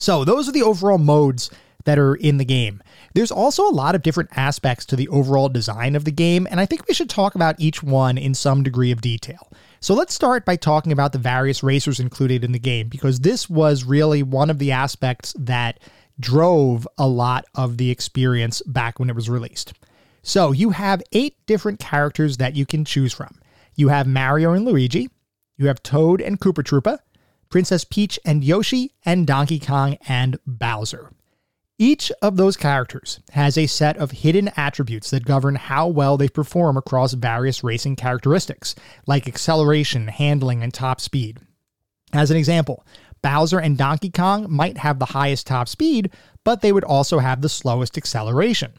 So, those are the overall modes that are in the game. There's also a lot of different aspects to the overall design of the game, and I think we should talk about each one in some degree of detail. So let's start by talking about the various racers included in the game, because this was really one of the aspects that drove a lot of the experience back when it was released. So you have eight different characters that you can choose from. You have Mario and Luigi, you have Toad and Koopa Troopa, Princess Peach and Yoshi, and Donkey Kong and Bowser. Each of those characters has a set of hidden attributes that govern how well they perform across various racing characteristics, like acceleration, handling, and top speed. As an example, Bowser and Donkey Kong might have the highest top speed, but they would also have the slowest acceleration.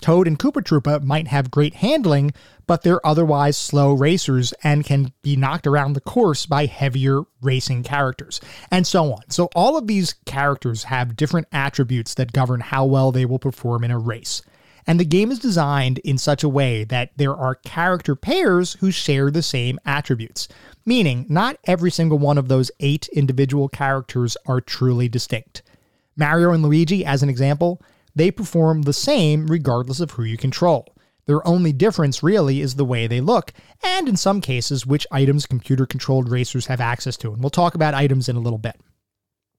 Toad and Koopa Troopa might have great handling, but they're otherwise slow racers and can be knocked around the course by heavier racing characters, and so on. So, all of these characters have different attributes that govern how well they will perform in a race. And the game is designed in such a way that there are character pairs who share the same attributes, meaning not every single one of those eight individual characters are truly distinct. Mario and Luigi, as an example, they perform the same regardless of who you control. Their only difference really is the way they look, and in some cases, which items computer controlled racers have access to. And we'll talk about items in a little bit.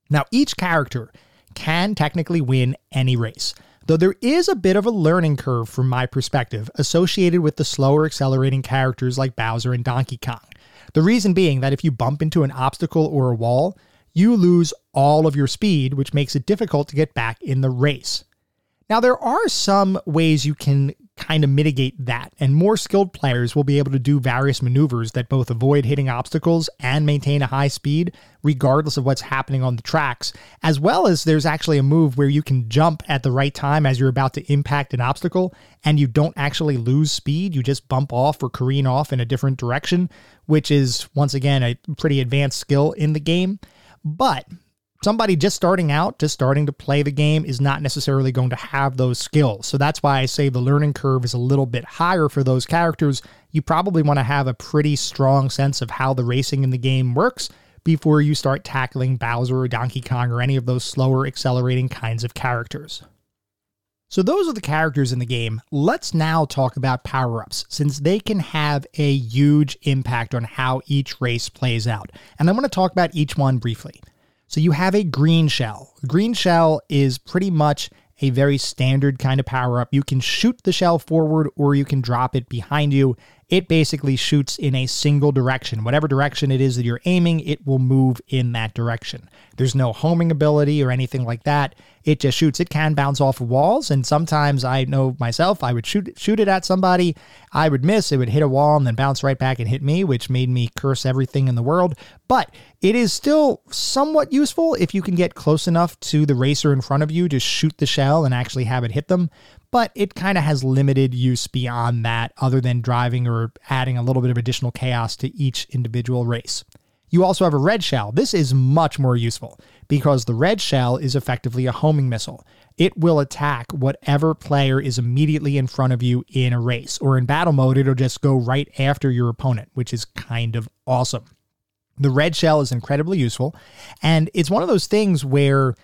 Now, each character can technically win any race, though there is a bit of a learning curve from my perspective associated with the slower accelerating characters like Bowser and Donkey Kong. The reason being that if you bump into an obstacle or a wall, you lose all of your speed, which makes it difficult to get back in the race. Now, there are some ways you can kind of mitigate that, and more skilled players will be able to do various maneuvers that both avoid hitting obstacles and maintain a high speed, regardless of what's happening on the tracks, as well as there's actually a move where you can jump at the right time as you're about to impact an obstacle, and you don't actually lose speed, you just bump off or careen off in a different direction, which is, once again, a pretty advanced skill in the game. But somebody just starting out, just starting to play the game, is not necessarily going to have those skills. So that's why I say the learning curve is a little bit higher for those characters. You probably want to have a pretty strong sense of how the racing in the game works before you start tackling Bowser or Donkey Kong or any of those slower accelerating kinds of characters. So, those are the characters in the game. Let's now talk about power ups, since they can have a huge impact on how each race plays out. And I'm going to talk about each one briefly. So you have a green shell. Green shell is pretty much a very standard kind of power up. You can shoot the shell forward or you can drop it behind you. It basically shoots in a single direction. Whatever direction it is that you're aiming, it will move in that direction. There's no homing ability or anything like that. It just shoots. It can bounce off of walls, and sometimes I know myself, I would shoot shoot it at somebody, I would miss, it would hit a wall and then bounce right back and hit me, which made me curse everything in the world. But it is still somewhat useful if you can get close enough to the racer in front of you to shoot the shell and actually have it hit them but it kind of has limited use beyond that, other than driving or adding a little bit of additional chaos to each individual race. You also have a red shell. This is much more useful because the red shell is effectively a homing missile. It will attack whatever player is immediately in front of you in a race, or in battle mode, it'll just go right after your opponent, which is kind of awesome. The red shell is incredibly useful, and it's one of those things where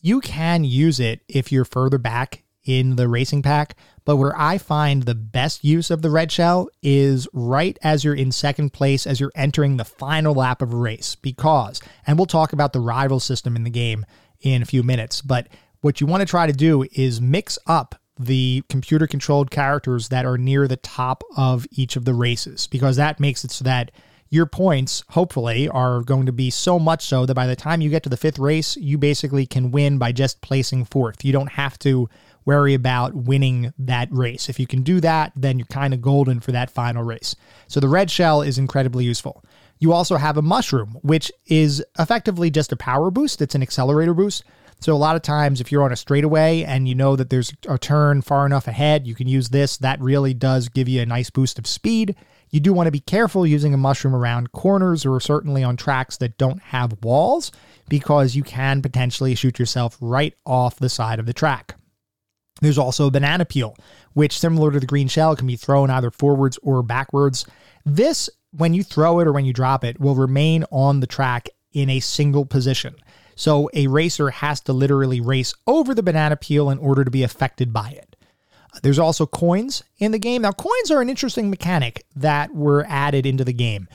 you can use it if you're further back in the racing pack. But where I find the best use of the red shell is right as you're in second place, as you're entering the final lap of a race. Because, and we'll talk about the rival system in the game in a few minutes, but what you want to try to do is mix up the computer controlled characters that are near the top of each of the races, because that makes it so that your points, hopefully, are going to be so much so that by the time you get to the fifth race, you basically can win by just placing fourth. You don't have to worry about winning that race. If you can do that, then you're kind of golden for that final race. So the red shell is incredibly useful. You also have a mushroom, which is effectively just a power boost. It's an accelerator boost. So a lot of times, if you're on a straightaway and you know that there's a turn far enough ahead, you can use this. That really does give you a nice boost of speed. You do want to be careful using a mushroom around corners or certainly on tracks that don't have walls because you can potentially shoot yourself right off the side of the track. There's also a banana peel, which, similar to the green shell, can be thrown either forwards or backwards. This, when you throw it or when you drop it, will remain on the track in a single position. So a racer has to literally race over the banana peel in order to be affected by it. There's also coins in the game. Now, coins are an interesting mechanic that were added into the game.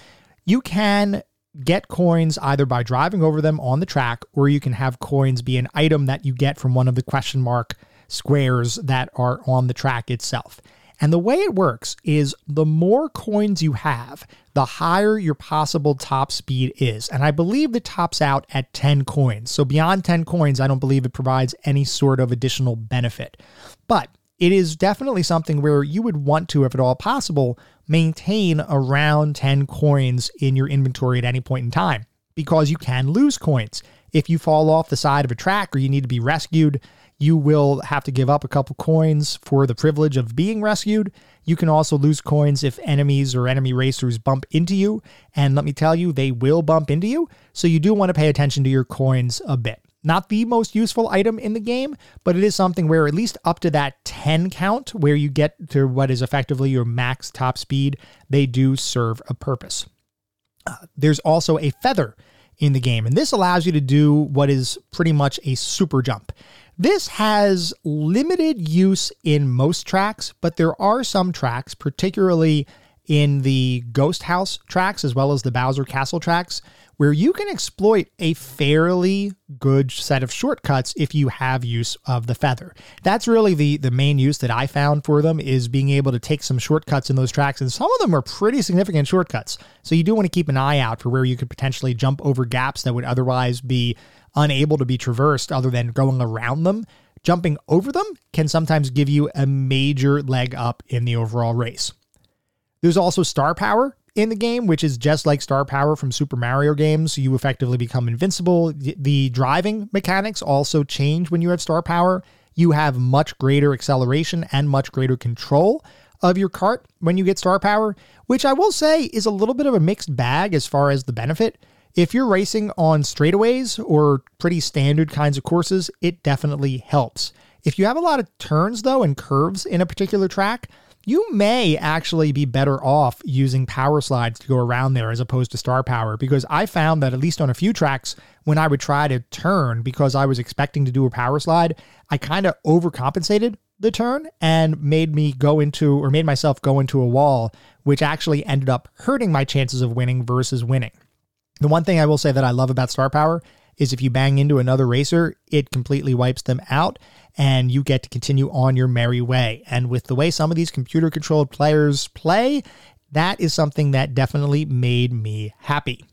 You can get coins either by driving over them on the track, or you can have coins be an item that you get from one of the question mark squares that are on the track itself. And the way it works is the more coins you have, the higher your possible top speed is. And I believe the tops out at 10 coins. So beyond 10 coins, I don't believe it provides any sort of additional benefit. But it is definitely something where you would want to, if at all possible, maintain around 10 coins in your inventory at any point in time because you can lose coins. If you fall off the side of a track or you need to be rescued, you will have to give up a couple coins for the privilege of being rescued. You can also lose coins if enemies or enemy racers bump into you. And let me tell you, they will bump into you. So you do want to pay attention to your coins a bit. Not the most useful item in the game, but it is something where at least up to that 10 count, where you get to what is effectively your max top speed, they do serve a purpose. Uh, there's also a feather in the game, and this allows you to do what is pretty much a super jump. This has limited use in most tracks, but there are some tracks, particularly in the Ghost House tracks as well as the Bowser Castle tracks, where you can exploit a fairly good set of shortcuts if you have use of the feather. That's really the the main use that I found for them is being able to take some shortcuts in those tracks and some of them are pretty significant shortcuts. So you do want to keep an eye out for where you could potentially jump over gaps that would otherwise be unable to be traversed other than going around them, jumping over them can sometimes give you a major leg up in the overall race. There's also star power in the game, which is just like star power from Super Mario games. You effectively become invincible. The driving mechanics also change when you have star power. You have much greater acceleration and much greater control of your cart when you get star power, which I will say is a little bit of a mixed bag as far as the benefit. If you're racing on straightaways or pretty standard kinds of courses, it definitely helps. If you have a lot of turns, though, and curves in a particular track, you may actually be better off using power slides to go around there as opposed to star power because I found that at least on a few tracks when I would try to turn because I was expecting to do a power slide, I kind of overcompensated the turn and made me go into or made myself go into a wall which actually ended up hurting my chances of winning versus winning. The one thing I will say that I love about Star Power is if you bang into another racer, it completely wipes them out and you get to continue on your merry way. And with the way some of these computer controlled players play, that is something that definitely made me happy.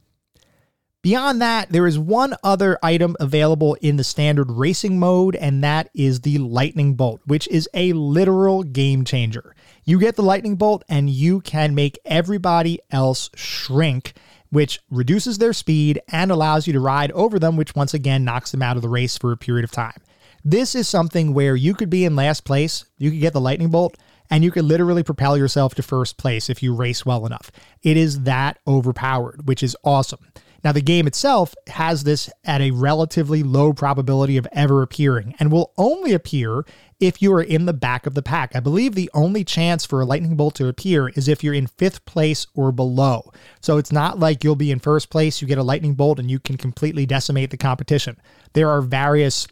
Beyond that, there is one other item available in the standard racing mode, and that is the Lightning Bolt, which is a literal game changer. You get the Lightning Bolt, and you can make everybody else shrink, which reduces their speed and allows you to ride over them, which once again knocks them out of the race for a period of time. This is something where you could be in last place, you could get the Lightning Bolt, and you could literally propel yourself to first place if you race well enough. It is that overpowered, which is awesome. Now, the game itself has this at a relatively low probability of ever appearing and will only appear if you are in the back of the pack. I believe the only chance for a lightning bolt to appear is if you're in fifth place or below. So it's not like you'll be in first place, you get a lightning bolt, and you can completely decimate the competition. There are various,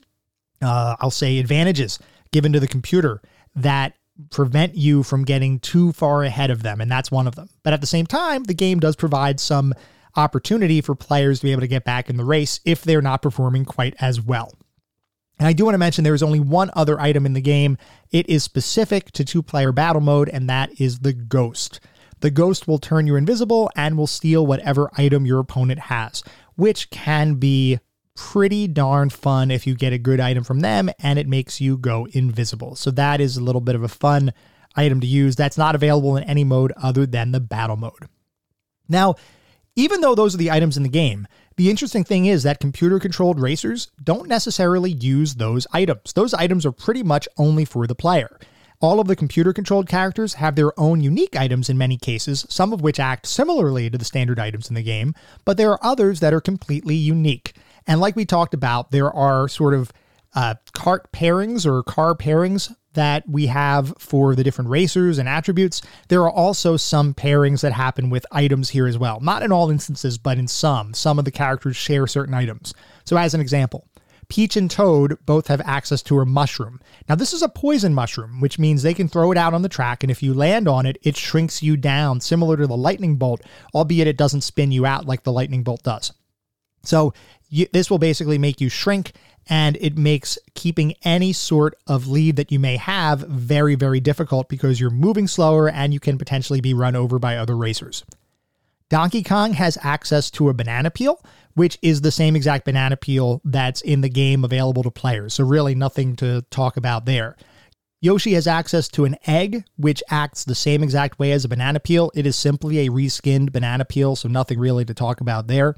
uh, I'll say, advantages given to the computer that prevent you from getting too far ahead of them, and that's one of them. But at the same time, the game does provide some opportunity for players to be able to get back in the race if they're not performing quite as well. And I do want to mention there is only one other item in the game. It is specific to two player battle mode, and that is the Ghost. The Ghost will turn you invisible and will steal whatever item your opponent has, which can be pretty darn fun if you get a good item from them and it makes you go invisible. So that is a little bit of a fun item to use. That's not available in any mode other than the battle mode. Now, even though those are the items in the game, the interesting thing is that computer controlled racers don't necessarily use those items. Those items are pretty much only for the player. All of the computer controlled characters have their own unique items in many cases, some of which act similarly to the standard items in the game, but there are others that are completely unique. And like we talked about, there are sort of uh, cart pairings or car pairings that we have for the different racers and attributes. There are also some pairings that happen with items here as well. Not in all instances, but in some. Some of the characters share certain items. So, as an example, Peach and Toad both have access to a mushroom. Now, this is a poison mushroom, which means they can throw it out on the track, and if you land on it, it shrinks you down, similar to the lightning bolt, albeit it doesn't spin you out like the lightning bolt does. So, you, this will basically make you shrink and it makes keeping any sort of lead that you may have very, very difficult because you're moving slower and you can potentially be run over by other racers. Donkey Kong has access to a banana peel, which is the same exact banana peel that's in the game available to players, so really nothing to talk about there. Yoshi has access to an egg, which acts the same exact way as a banana peel. It is simply a reskinned banana peel, so nothing really to talk about there.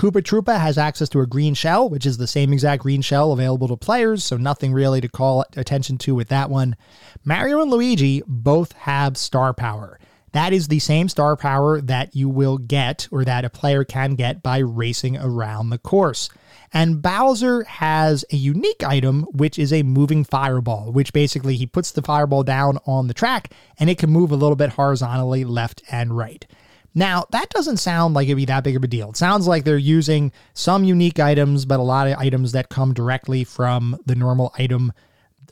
Koopa Troopa has access to a green shell, which is the same exact green shell available to players, so nothing really to call attention to with that one. Mario and Luigi both have star power. That is the same star power that you will get, or that a player can get, by racing around the course. And Bowser has a unique item, which is a moving fireball, which basically he puts the fireball down on the track and it can move a little bit horizontally left and right. Now, that doesn't sound like it'd be that big of a deal. It sounds like they're using some unique items, but a lot of items that come directly from the normal item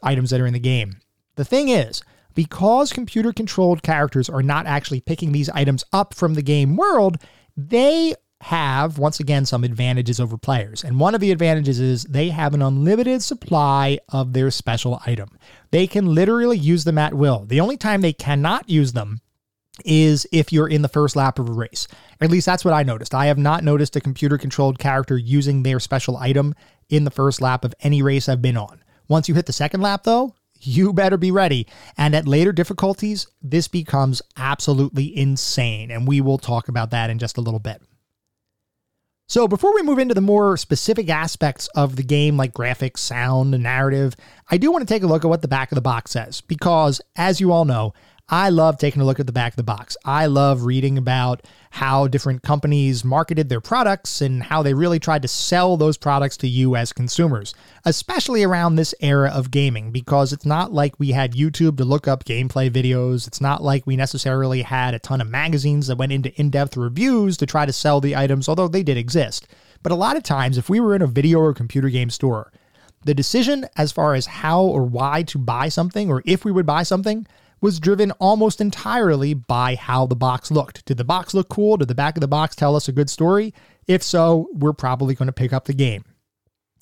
items that are in the game. The thing is, because computer controlled characters are not actually picking these items up from the game world, they have, once again, some advantages over players. And one of the advantages is they have an unlimited supply of their special item. They can literally use them at will. The only time they cannot use them is if you're in the first lap of a race. At least that's what I noticed. I have not noticed a computer controlled character using their special item in the first lap of any race I've been on. Once you hit the second lap, though, you better be ready. And at later difficulties, this becomes absolutely insane. And we will talk about that in just a little bit. So, before we move into the more specific aspects of the game, like graphics, sound, and narrative, I do want to take a look at what the back of the box says, because as you all know, I love taking a look at the back of the box. I love reading about how different companies marketed their products and how they really tried to sell those products to you as consumers, especially around this era of gaming, because it's not like we had YouTube to look up gameplay videos. It's not like we necessarily had a ton of magazines that went into in depth reviews to try to sell the items, although they did exist. But a lot of times, if we were in a video or computer game store, the decision as far as how or why to buy something or if we would buy something was driven almost entirely by how the box looked. Did the box look cool? Did the back of the box tell us a good story? If so, we're probably going to pick up the game.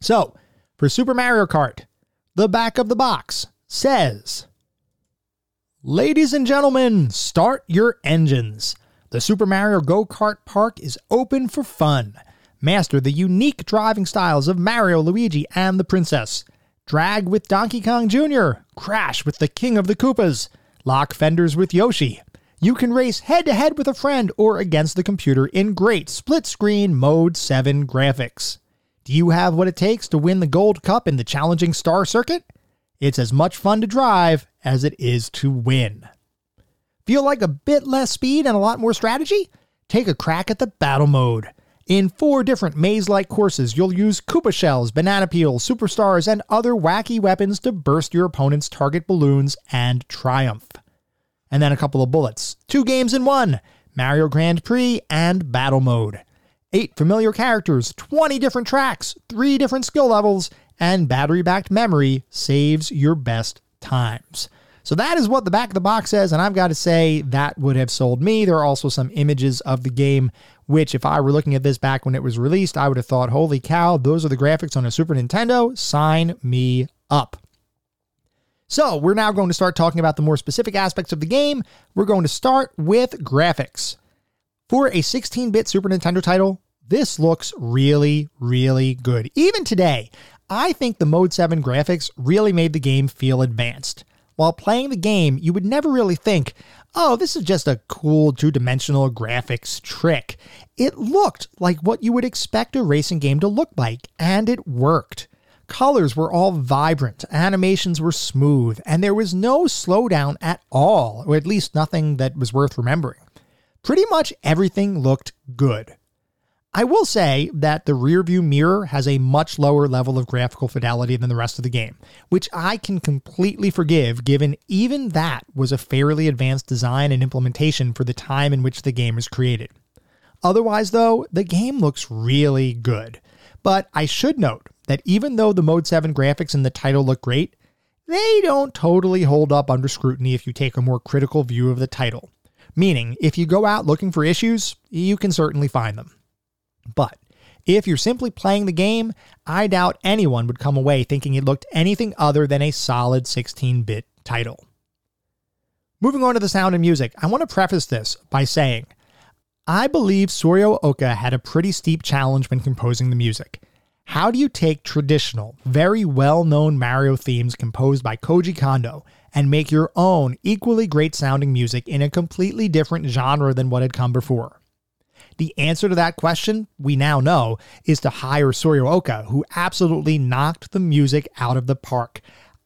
So, for Super Mario Kart, the back of the box says Ladies and gentlemen, start your engines. The Super Mario Go Kart Park is open for fun. Master the unique driving styles of Mario, Luigi, and the Princess. Drag with Donkey Kong Jr., crash with the King of the Koopas, lock fenders with Yoshi. You can race head to head with a friend or against the computer in great split screen Mode 7 graphics. Do you have what it takes to win the Gold Cup in the challenging Star Circuit? It's as much fun to drive as it is to win. Feel like a bit less speed and a lot more strategy? Take a crack at the battle mode. In four different maze like courses, you'll use Koopa shells, banana peels, superstars, and other wacky weapons to burst your opponent's target balloons and triumph. And then a couple of bullets. Two games in one Mario Grand Prix and Battle Mode. Eight familiar characters, 20 different tracks, three different skill levels, and battery backed memory saves your best times. So that is what the back of the box says, and I've got to say that would have sold me. There are also some images of the game, which, if I were looking at this back when it was released, I would have thought, holy cow, those are the graphics on a Super Nintendo. Sign me up. So, we're now going to start talking about the more specific aspects of the game. We're going to start with graphics. For a 16 bit Super Nintendo title, this looks really, really good. Even today, I think the Mode 7 graphics really made the game feel advanced. While playing the game, you would never really think, oh, this is just a cool two dimensional graphics trick. It looked like what you would expect a racing game to look like, and it worked. Colors were all vibrant, animations were smooth, and there was no slowdown at all, or at least nothing that was worth remembering. Pretty much everything looked good. I will say that the rearview mirror has a much lower level of graphical fidelity than the rest of the game, which I can completely forgive given even that was a fairly advanced design and implementation for the time in which the game was created. Otherwise, though, the game looks really good. But I should note that even though the Mode 7 graphics in the title look great, they don't totally hold up under scrutiny if you take a more critical view of the title. Meaning, if you go out looking for issues, you can certainly find them. But if you're simply playing the game, I doubt anyone would come away thinking it looked anything other than a solid 16 bit title. Moving on to the sound and music, I want to preface this by saying I believe Soyo Oka had a pretty steep challenge when composing the music. How do you take traditional, very well known Mario themes composed by Koji Kondo and make your own equally great sounding music in a completely different genre than what had come before? The answer to that question, we now know, is to hire Soyo Oka, who absolutely knocked the music out of the park.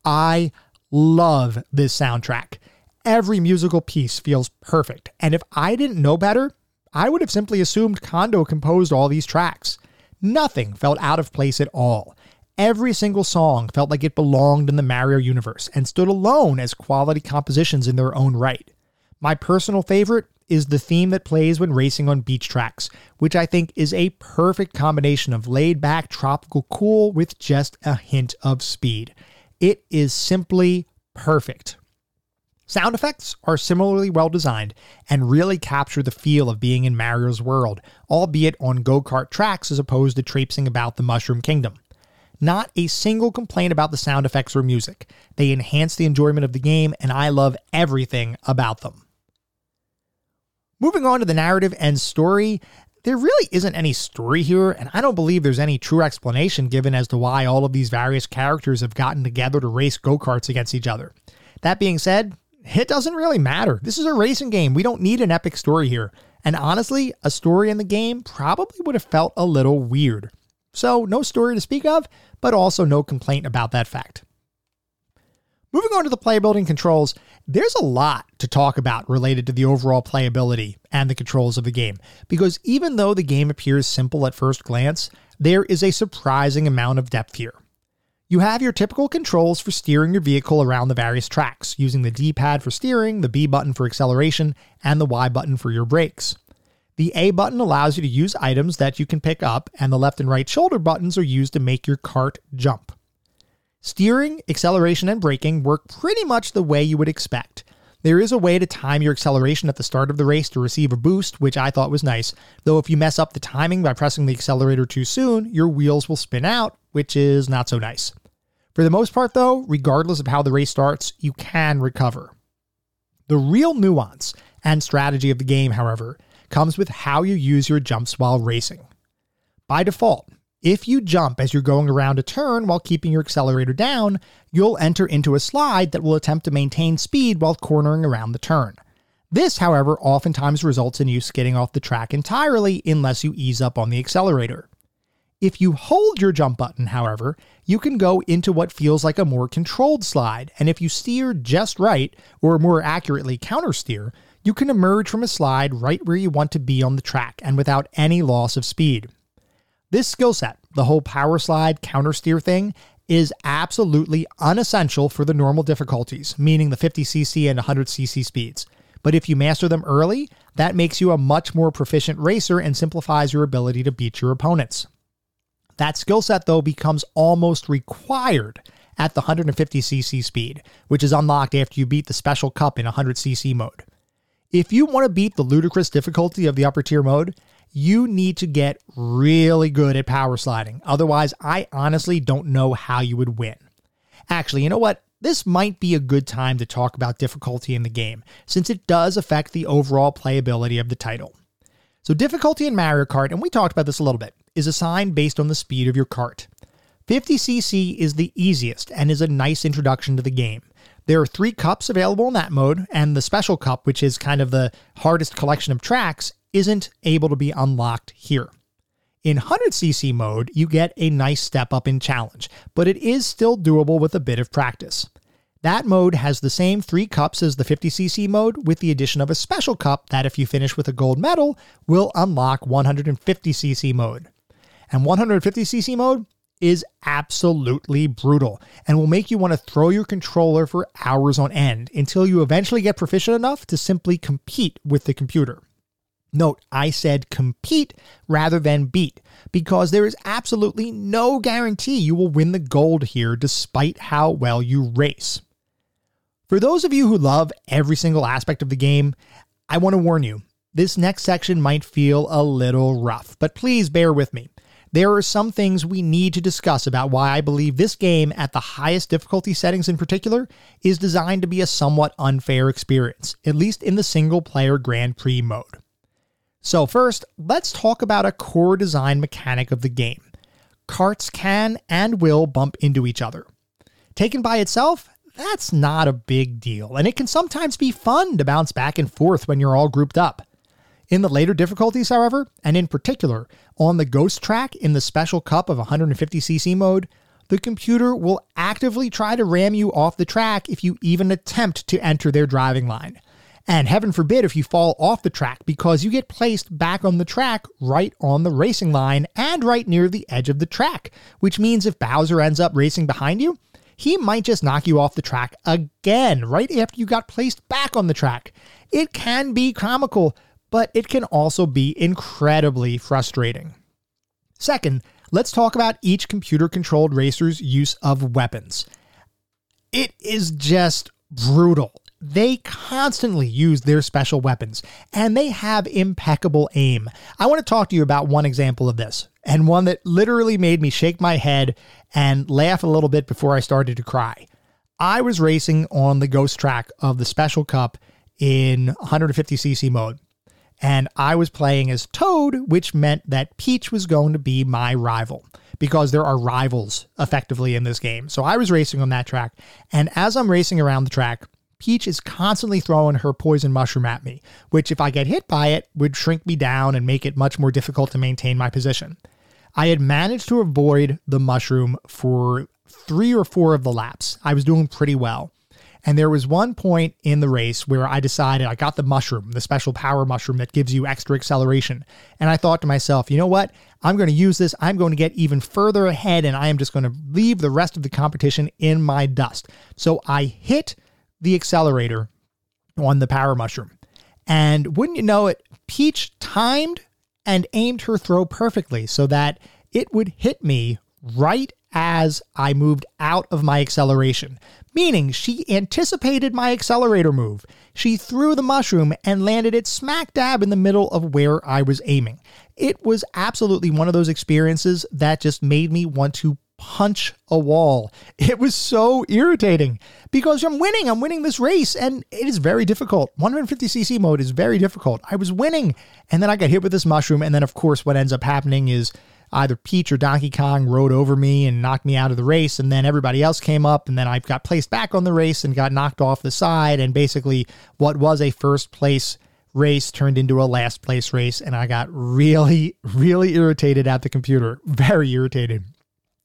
I love this soundtrack. Every musical piece feels perfect, and if I didn't know better, I would have simply assumed Kondo composed all these tracks. Nothing felt out of place at all. Every single song felt like it belonged in the Mario universe and stood alone as quality compositions in their own right. My personal favorite is the theme that plays when racing on beach tracks, which I think is a perfect combination of laid back tropical cool with just a hint of speed. It is simply perfect. Sound effects are similarly well designed and really capture the feel of being in Mario's world, albeit on go kart tracks as opposed to traipsing about the Mushroom Kingdom. Not a single complaint about the sound effects or music. They enhance the enjoyment of the game, and I love everything about them. Moving on to the narrative and story, there really isn't any story here, and I don't believe there's any true explanation given as to why all of these various characters have gotten together to race go karts against each other. That being said, it doesn't really matter. This is a racing game. We don't need an epic story here. And honestly, a story in the game probably would have felt a little weird. So, no story to speak of, but also no complaint about that fact. Moving on to the playability controls, there's a lot to talk about related to the overall playability and the controls of the game, because even though the game appears simple at first glance, there is a surprising amount of depth here. You have your typical controls for steering your vehicle around the various tracks, using the D pad for steering, the B button for acceleration, and the Y button for your brakes. The A button allows you to use items that you can pick up, and the left and right shoulder buttons are used to make your cart jump. Steering, acceleration, and braking work pretty much the way you would expect. There is a way to time your acceleration at the start of the race to receive a boost, which I thought was nice, though if you mess up the timing by pressing the accelerator too soon, your wheels will spin out, which is not so nice. For the most part, though, regardless of how the race starts, you can recover. The real nuance and strategy of the game, however, comes with how you use your jumps while racing. By default, if you jump as you're going around a turn while keeping your accelerator down, you'll enter into a slide that will attempt to maintain speed while cornering around the turn. This, however, oftentimes results in you skidding off the track entirely unless you ease up on the accelerator. If you hold your jump button, however, you can go into what feels like a more controlled slide, and if you steer just right, or more accurately countersteer, you can emerge from a slide right where you want to be on the track and without any loss of speed. This skill set, the whole power slide countersteer thing, is absolutely unessential for the normal difficulties, meaning the 50cc and 100cc speeds. But if you master them early, that makes you a much more proficient racer and simplifies your ability to beat your opponents. That skill set, though, becomes almost required at the 150cc speed, which is unlocked after you beat the special cup in 100cc mode. If you want to beat the ludicrous difficulty of the upper tier mode, you need to get really good at power sliding. Otherwise, I honestly don't know how you would win. Actually, you know what? This might be a good time to talk about difficulty in the game, since it does affect the overall playability of the title. So, difficulty in Mario Kart, and we talked about this a little bit, is assigned based on the speed of your kart. 50cc is the easiest and is a nice introduction to the game. There are three cups available in that mode, and the special cup, which is kind of the hardest collection of tracks, isn't able to be unlocked here. In 100cc mode, you get a nice step up in challenge, but it is still doable with a bit of practice. That mode has the same three cups as the 50cc mode, with the addition of a special cup that, if you finish with a gold medal, will unlock 150cc mode. And 150cc mode is absolutely brutal and will make you want to throw your controller for hours on end until you eventually get proficient enough to simply compete with the computer. Note, I said compete rather than beat, because there is absolutely no guarantee you will win the gold here despite how well you race. For those of you who love every single aspect of the game, I want to warn you, this next section might feel a little rough, but please bear with me. There are some things we need to discuss about why I believe this game, at the highest difficulty settings in particular, is designed to be a somewhat unfair experience, at least in the single player Grand Prix mode. So, first, let's talk about a core design mechanic of the game. Carts can and will bump into each other. Taken by itself, that's not a big deal, and it can sometimes be fun to bounce back and forth when you're all grouped up. In the later difficulties, however, and in particular on the Ghost track in the Special Cup of 150cc mode, the computer will actively try to ram you off the track if you even attempt to enter their driving line. And heaven forbid if you fall off the track because you get placed back on the track right on the racing line and right near the edge of the track, which means if Bowser ends up racing behind you, he might just knock you off the track again right after you got placed back on the track. It can be comical, but it can also be incredibly frustrating. Second, let's talk about each computer controlled racer's use of weapons. It is just brutal they constantly use their special weapons and they have impeccable aim. I want to talk to you about one example of this and one that literally made me shake my head and laugh a little bit before I started to cry. I was racing on the ghost track of the Special Cup in 150cc mode. And I was playing as Toad, which meant that Peach was going to be my rival because there are rivals effectively in this game. So I was racing on that track. And as I'm racing around the track, Peach is constantly throwing her poison mushroom at me, which, if I get hit by it, would shrink me down and make it much more difficult to maintain my position. I had managed to avoid the mushroom for three or four of the laps. I was doing pretty well. And there was one point in the race where I decided I got the mushroom, the special power mushroom that gives you extra acceleration. And I thought to myself, you know what? I'm going to use this. I'm going to get even further ahead and I am just going to leave the rest of the competition in my dust. So I hit the accelerator on the power mushroom. And wouldn't you know it, Peach timed and aimed her throw perfectly so that it would hit me right as I moved out of my acceleration, meaning she anticipated my accelerator move. She threw the mushroom and landed it smack dab in the middle of where I was aiming. It was absolutely one of those experiences that just made me want to punch a wall. It was so irritating because I'm winning. I'm winning this race and it is very difficult. 150cc mode is very difficult. I was winning and then I got hit with this mushroom. And then, of course, what ends up happening is either Peach or Donkey Kong rode over me and knocked me out of the race. And then everybody else came up and then I got placed back on the race and got knocked off the side. And basically, what was a first place race turned into a last place race. And I got really, really irritated at the computer. Very irritated.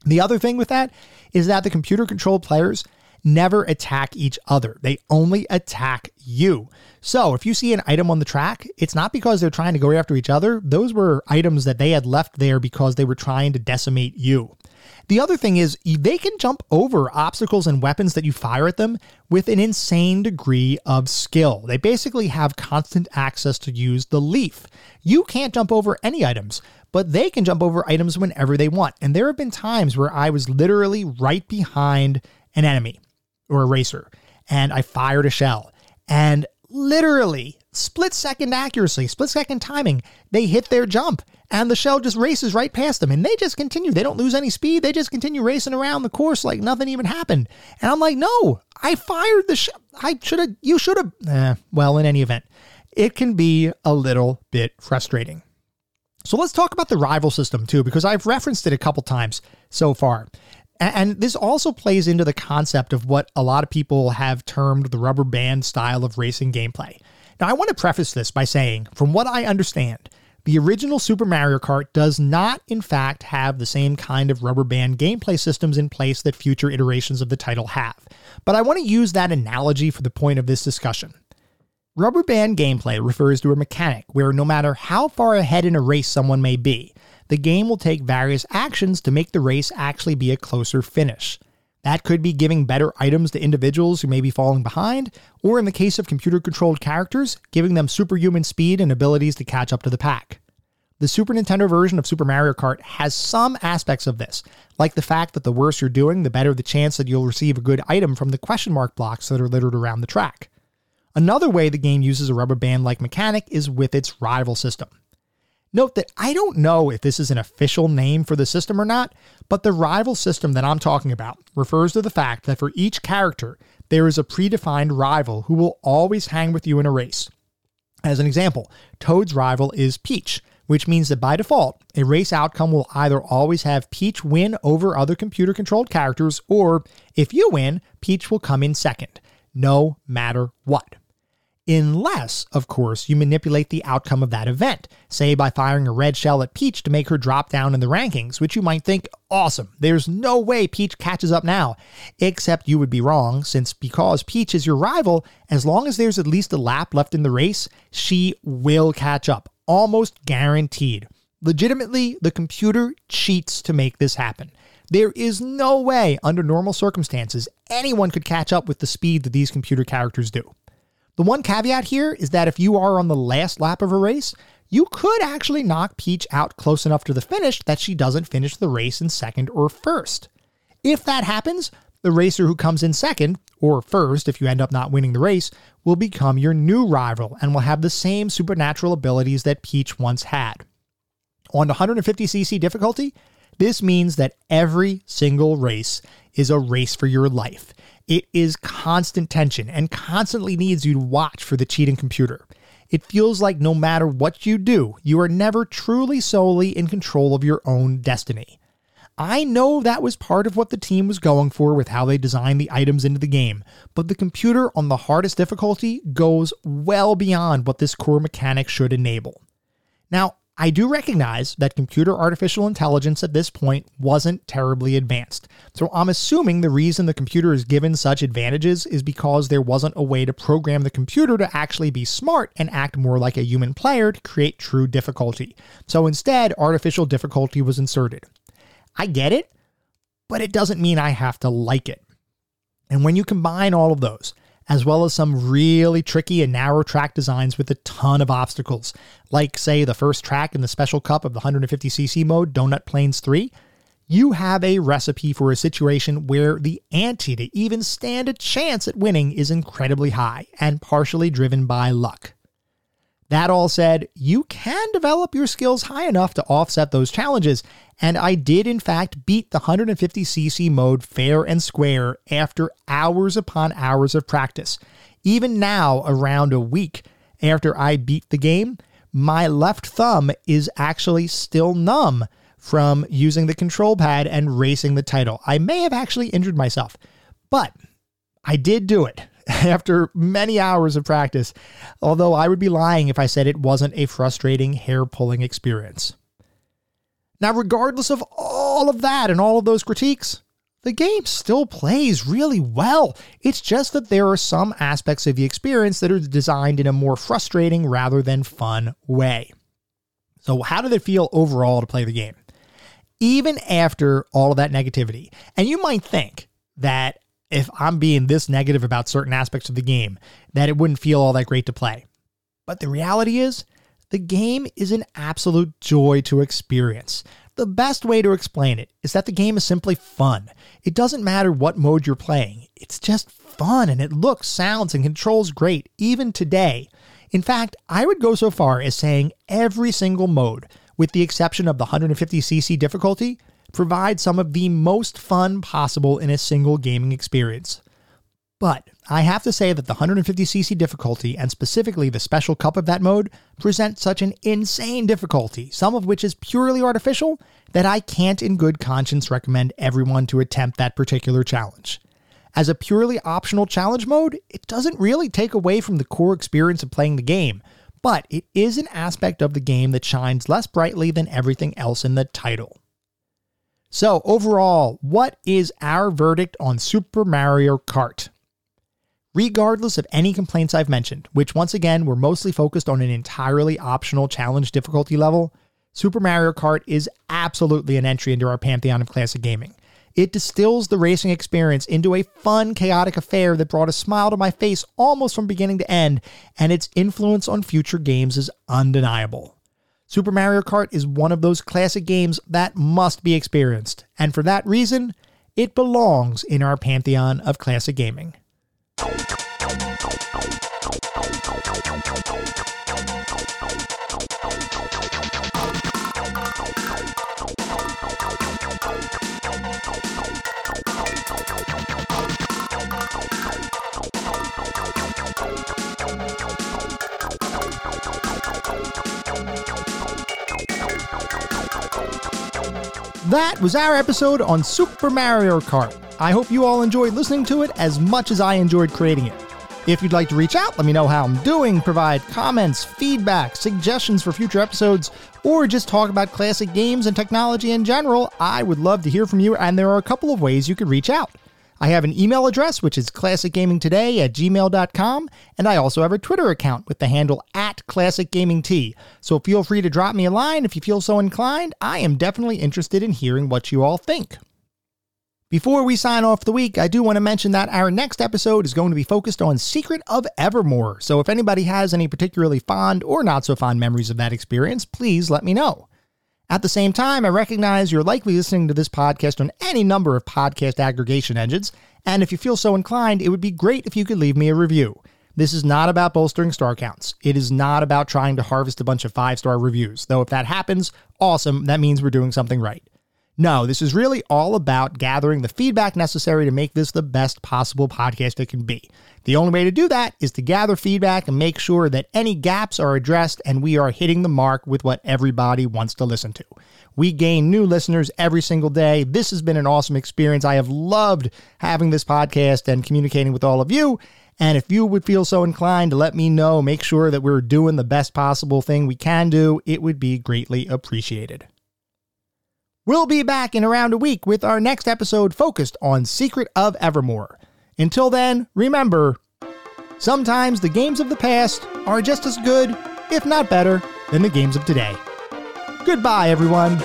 The other thing with that is that the computer controlled players never attack each other. They only attack you. So if you see an item on the track, it's not because they're trying to go after each other. Those were items that they had left there because they were trying to decimate you. The other thing is, they can jump over obstacles and weapons that you fire at them with an insane degree of skill. They basically have constant access to use the leaf. You can't jump over any items, but they can jump over items whenever they want. And there have been times where I was literally right behind an enemy or a racer, and I fired a shell. And literally, split second accuracy, split second timing, they hit their jump and the shell just races right past them and they just continue. They don't lose any speed. They just continue racing around the course like nothing even happened. And I'm like, no, I fired the shell. I should have, you should have. Eh, well, in any event, it can be a little bit frustrating. So let's talk about the rival system too, because I've referenced it a couple times so far. And this also plays into the concept of what a lot of people have termed the rubber band style of racing gameplay. Now, I want to preface this by saying, from what I understand, the original Super Mario Kart does not, in fact, have the same kind of rubber band gameplay systems in place that future iterations of the title have. But I want to use that analogy for the point of this discussion. Rubber band gameplay refers to a mechanic where no matter how far ahead in a race someone may be, the game will take various actions to make the race actually be a closer finish. That could be giving better items to individuals who may be falling behind, or in the case of computer controlled characters, giving them superhuman speed and abilities to catch up to the pack. The Super Nintendo version of Super Mario Kart has some aspects of this, like the fact that the worse you're doing, the better the chance that you'll receive a good item from the question mark blocks that are littered around the track. Another way the game uses a rubber band like mechanic is with its rival system. Note that I don't know if this is an official name for the system or not, but the rival system that I'm talking about refers to the fact that for each character, there is a predefined rival who will always hang with you in a race. As an example, Toad's rival is Peach, which means that by default, a race outcome will either always have Peach win over other computer controlled characters, or if you win, Peach will come in second, no matter what unless, of course, you manipulate the outcome of that event, say by firing a red shell at Peach to make her drop down in the rankings, which you might think, awesome, there's no way Peach catches up now. Except you would be wrong, since because Peach is your rival, as long as there's at least a lap left in the race, she will catch up, almost guaranteed. Legitimately, the computer cheats to make this happen. There is no way, under normal circumstances, anyone could catch up with the speed that these computer characters do. The one caveat here is that if you are on the last lap of a race, you could actually knock Peach out close enough to the finish that she doesn't finish the race in second or first. If that happens, the racer who comes in second, or first if you end up not winning the race, will become your new rival and will have the same supernatural abilities that Peach once had. On 150cc difficulty, this means that every single race is a race for your life. It is constant tension and constantly needs you to watch for the cheating computer. It feels like no matter what you do, you are never truly solely in control of your own destiny. I know that was part of what the team was going for with how they designed the items into the game, but the computer on the hardest difficulty goes well beyond what this core mechanic should enable. Now, I do recognize that computer artificial intelligence at this point wasn't terribly advanced. So I'm assuming the reason the computer is given such advantages is because there wasn't a way to program the computer to actually be smart and act more like a human player to create true difficulty. So instead, artificial difficulty was inserted. I get it, but it doesn't mean I have to like it. And when you combine all of those, as well as some really tricky and narrow track designs with a ton of obstacles, like, say, the first track in the Special Cup of the 150cc mode, Donut Plains 3, you have a recipe for a situation where the ante to even stand a chance at winning is incredibly high and partially driven by luck. That all said, you can develop your skills high enough to offset those challenges, and I did in fact beat the 150cc mode fair and square after hours upon hours of practice. Even now, around a week after I beat the game, my left thumb is actually still numb from using the control pad and racing the title. I may have actually injured myself, but I did do it. after many hours of practice, although I would be lying if I said it wasn't a frustrating, hair pulling experience. Now, regardless of all of that and all of those critiques, the game still plays really well. It's just that there are some aspects of the experience that are designed in a more frustrating rather than fun way. So, how did it feel overall to play the game? Even after all of that negativity, and you might think that if I'm being this negative about certain aspects of the game, that it wouldn't feel all that great to play. But the reality is, the game is an absolute joy to experience. The best way to explain it is that the game is simply fun. It doesn't matter what mode you're playing, it's just fun and it looks, sounds, and controls great, even today. In fact, I would go so far as saying every single mode, with the exception of the 150cc difficulty, provide some of the most fun possible in a single gaming experience. But I have to say that the 150cc difficulty, and specifically the special cup of that mode, present such an insane difficulty, some of which is purely artificial, that I can't in good conscience recommend everyone to attempt that particular challenge. As a purely optional challenge mode, it doesn't really take away from the core experience of playing the game, but it is an aspect of the game that shines less brightly than everything else in the title. So, overall, what is our verdict on Super Mario Kart? Regardless of any complaints I've mentioned, which once again were mostly focused on an entirely optional challenge difficulty level, Super Mario Kart is absolutely an entry into our pantheon of classic gaming. It distills the racing experience into a fun, chaotic affair that brought a smile to my face almost from beginning to end, and its influence on future games is undeniable. Super Mario Kart is one of those classic games that must be experienced, and for that reason, it belongs in our pantheon of classic gaming. That was our episode on Super Mario Kart. I hope you all enjoyed listening to it as much as I enjoyed creating it. If you'd like to reach out, let me know how I'm doing, provide comments, feedback, suggestions for future episodes, or just talk about classic games and technology in general, I would love to hear from you, and there are a couple of ways you could reach out. I have an email address, which is classicgamingtoday at gmail.com, and I also have a Twitter account with the handle at classicgamingt. So feel free to drop me a line if you feel so inclined. I am definitely interested in hearing what you all think. Before we sign off the week, I do want to mention that our next episode is going to be focused on Secret of Evermore. So if anybody has any particularly fond or not so fond memories of that experience, please let me know. At the same time, I recognize you're likely listening to this podcast on any number of podcast aggregation engines, and if you feel so inclined, it would be great if you could leave me a review. This is not about bolstering star counts. It is not about trying to harvest a bunch of five star reviews, though if that happens, awesome, that means we're doing something right. No, this is really all about gathering the feedback necessary to make this the best possible podcast it can be. The only way to do that is to gather feedback and make sure that any gaps are addressed and we are hitting the mark with what everybody wants to listen to. We gain new listeners every single day. This has been an awesome experience. I have loved having this podcast and communicating with all of you. And if you would feel so inclined to let me know, make sure that we're doing the best possible thing we can do, it would be greatly appreciated. We'll be back in around a week with our next episode focused on Secret of Evermore. Until then, remember sometimes the games of the past are just as good, if not better, than the games of today. Goodbye, everyone.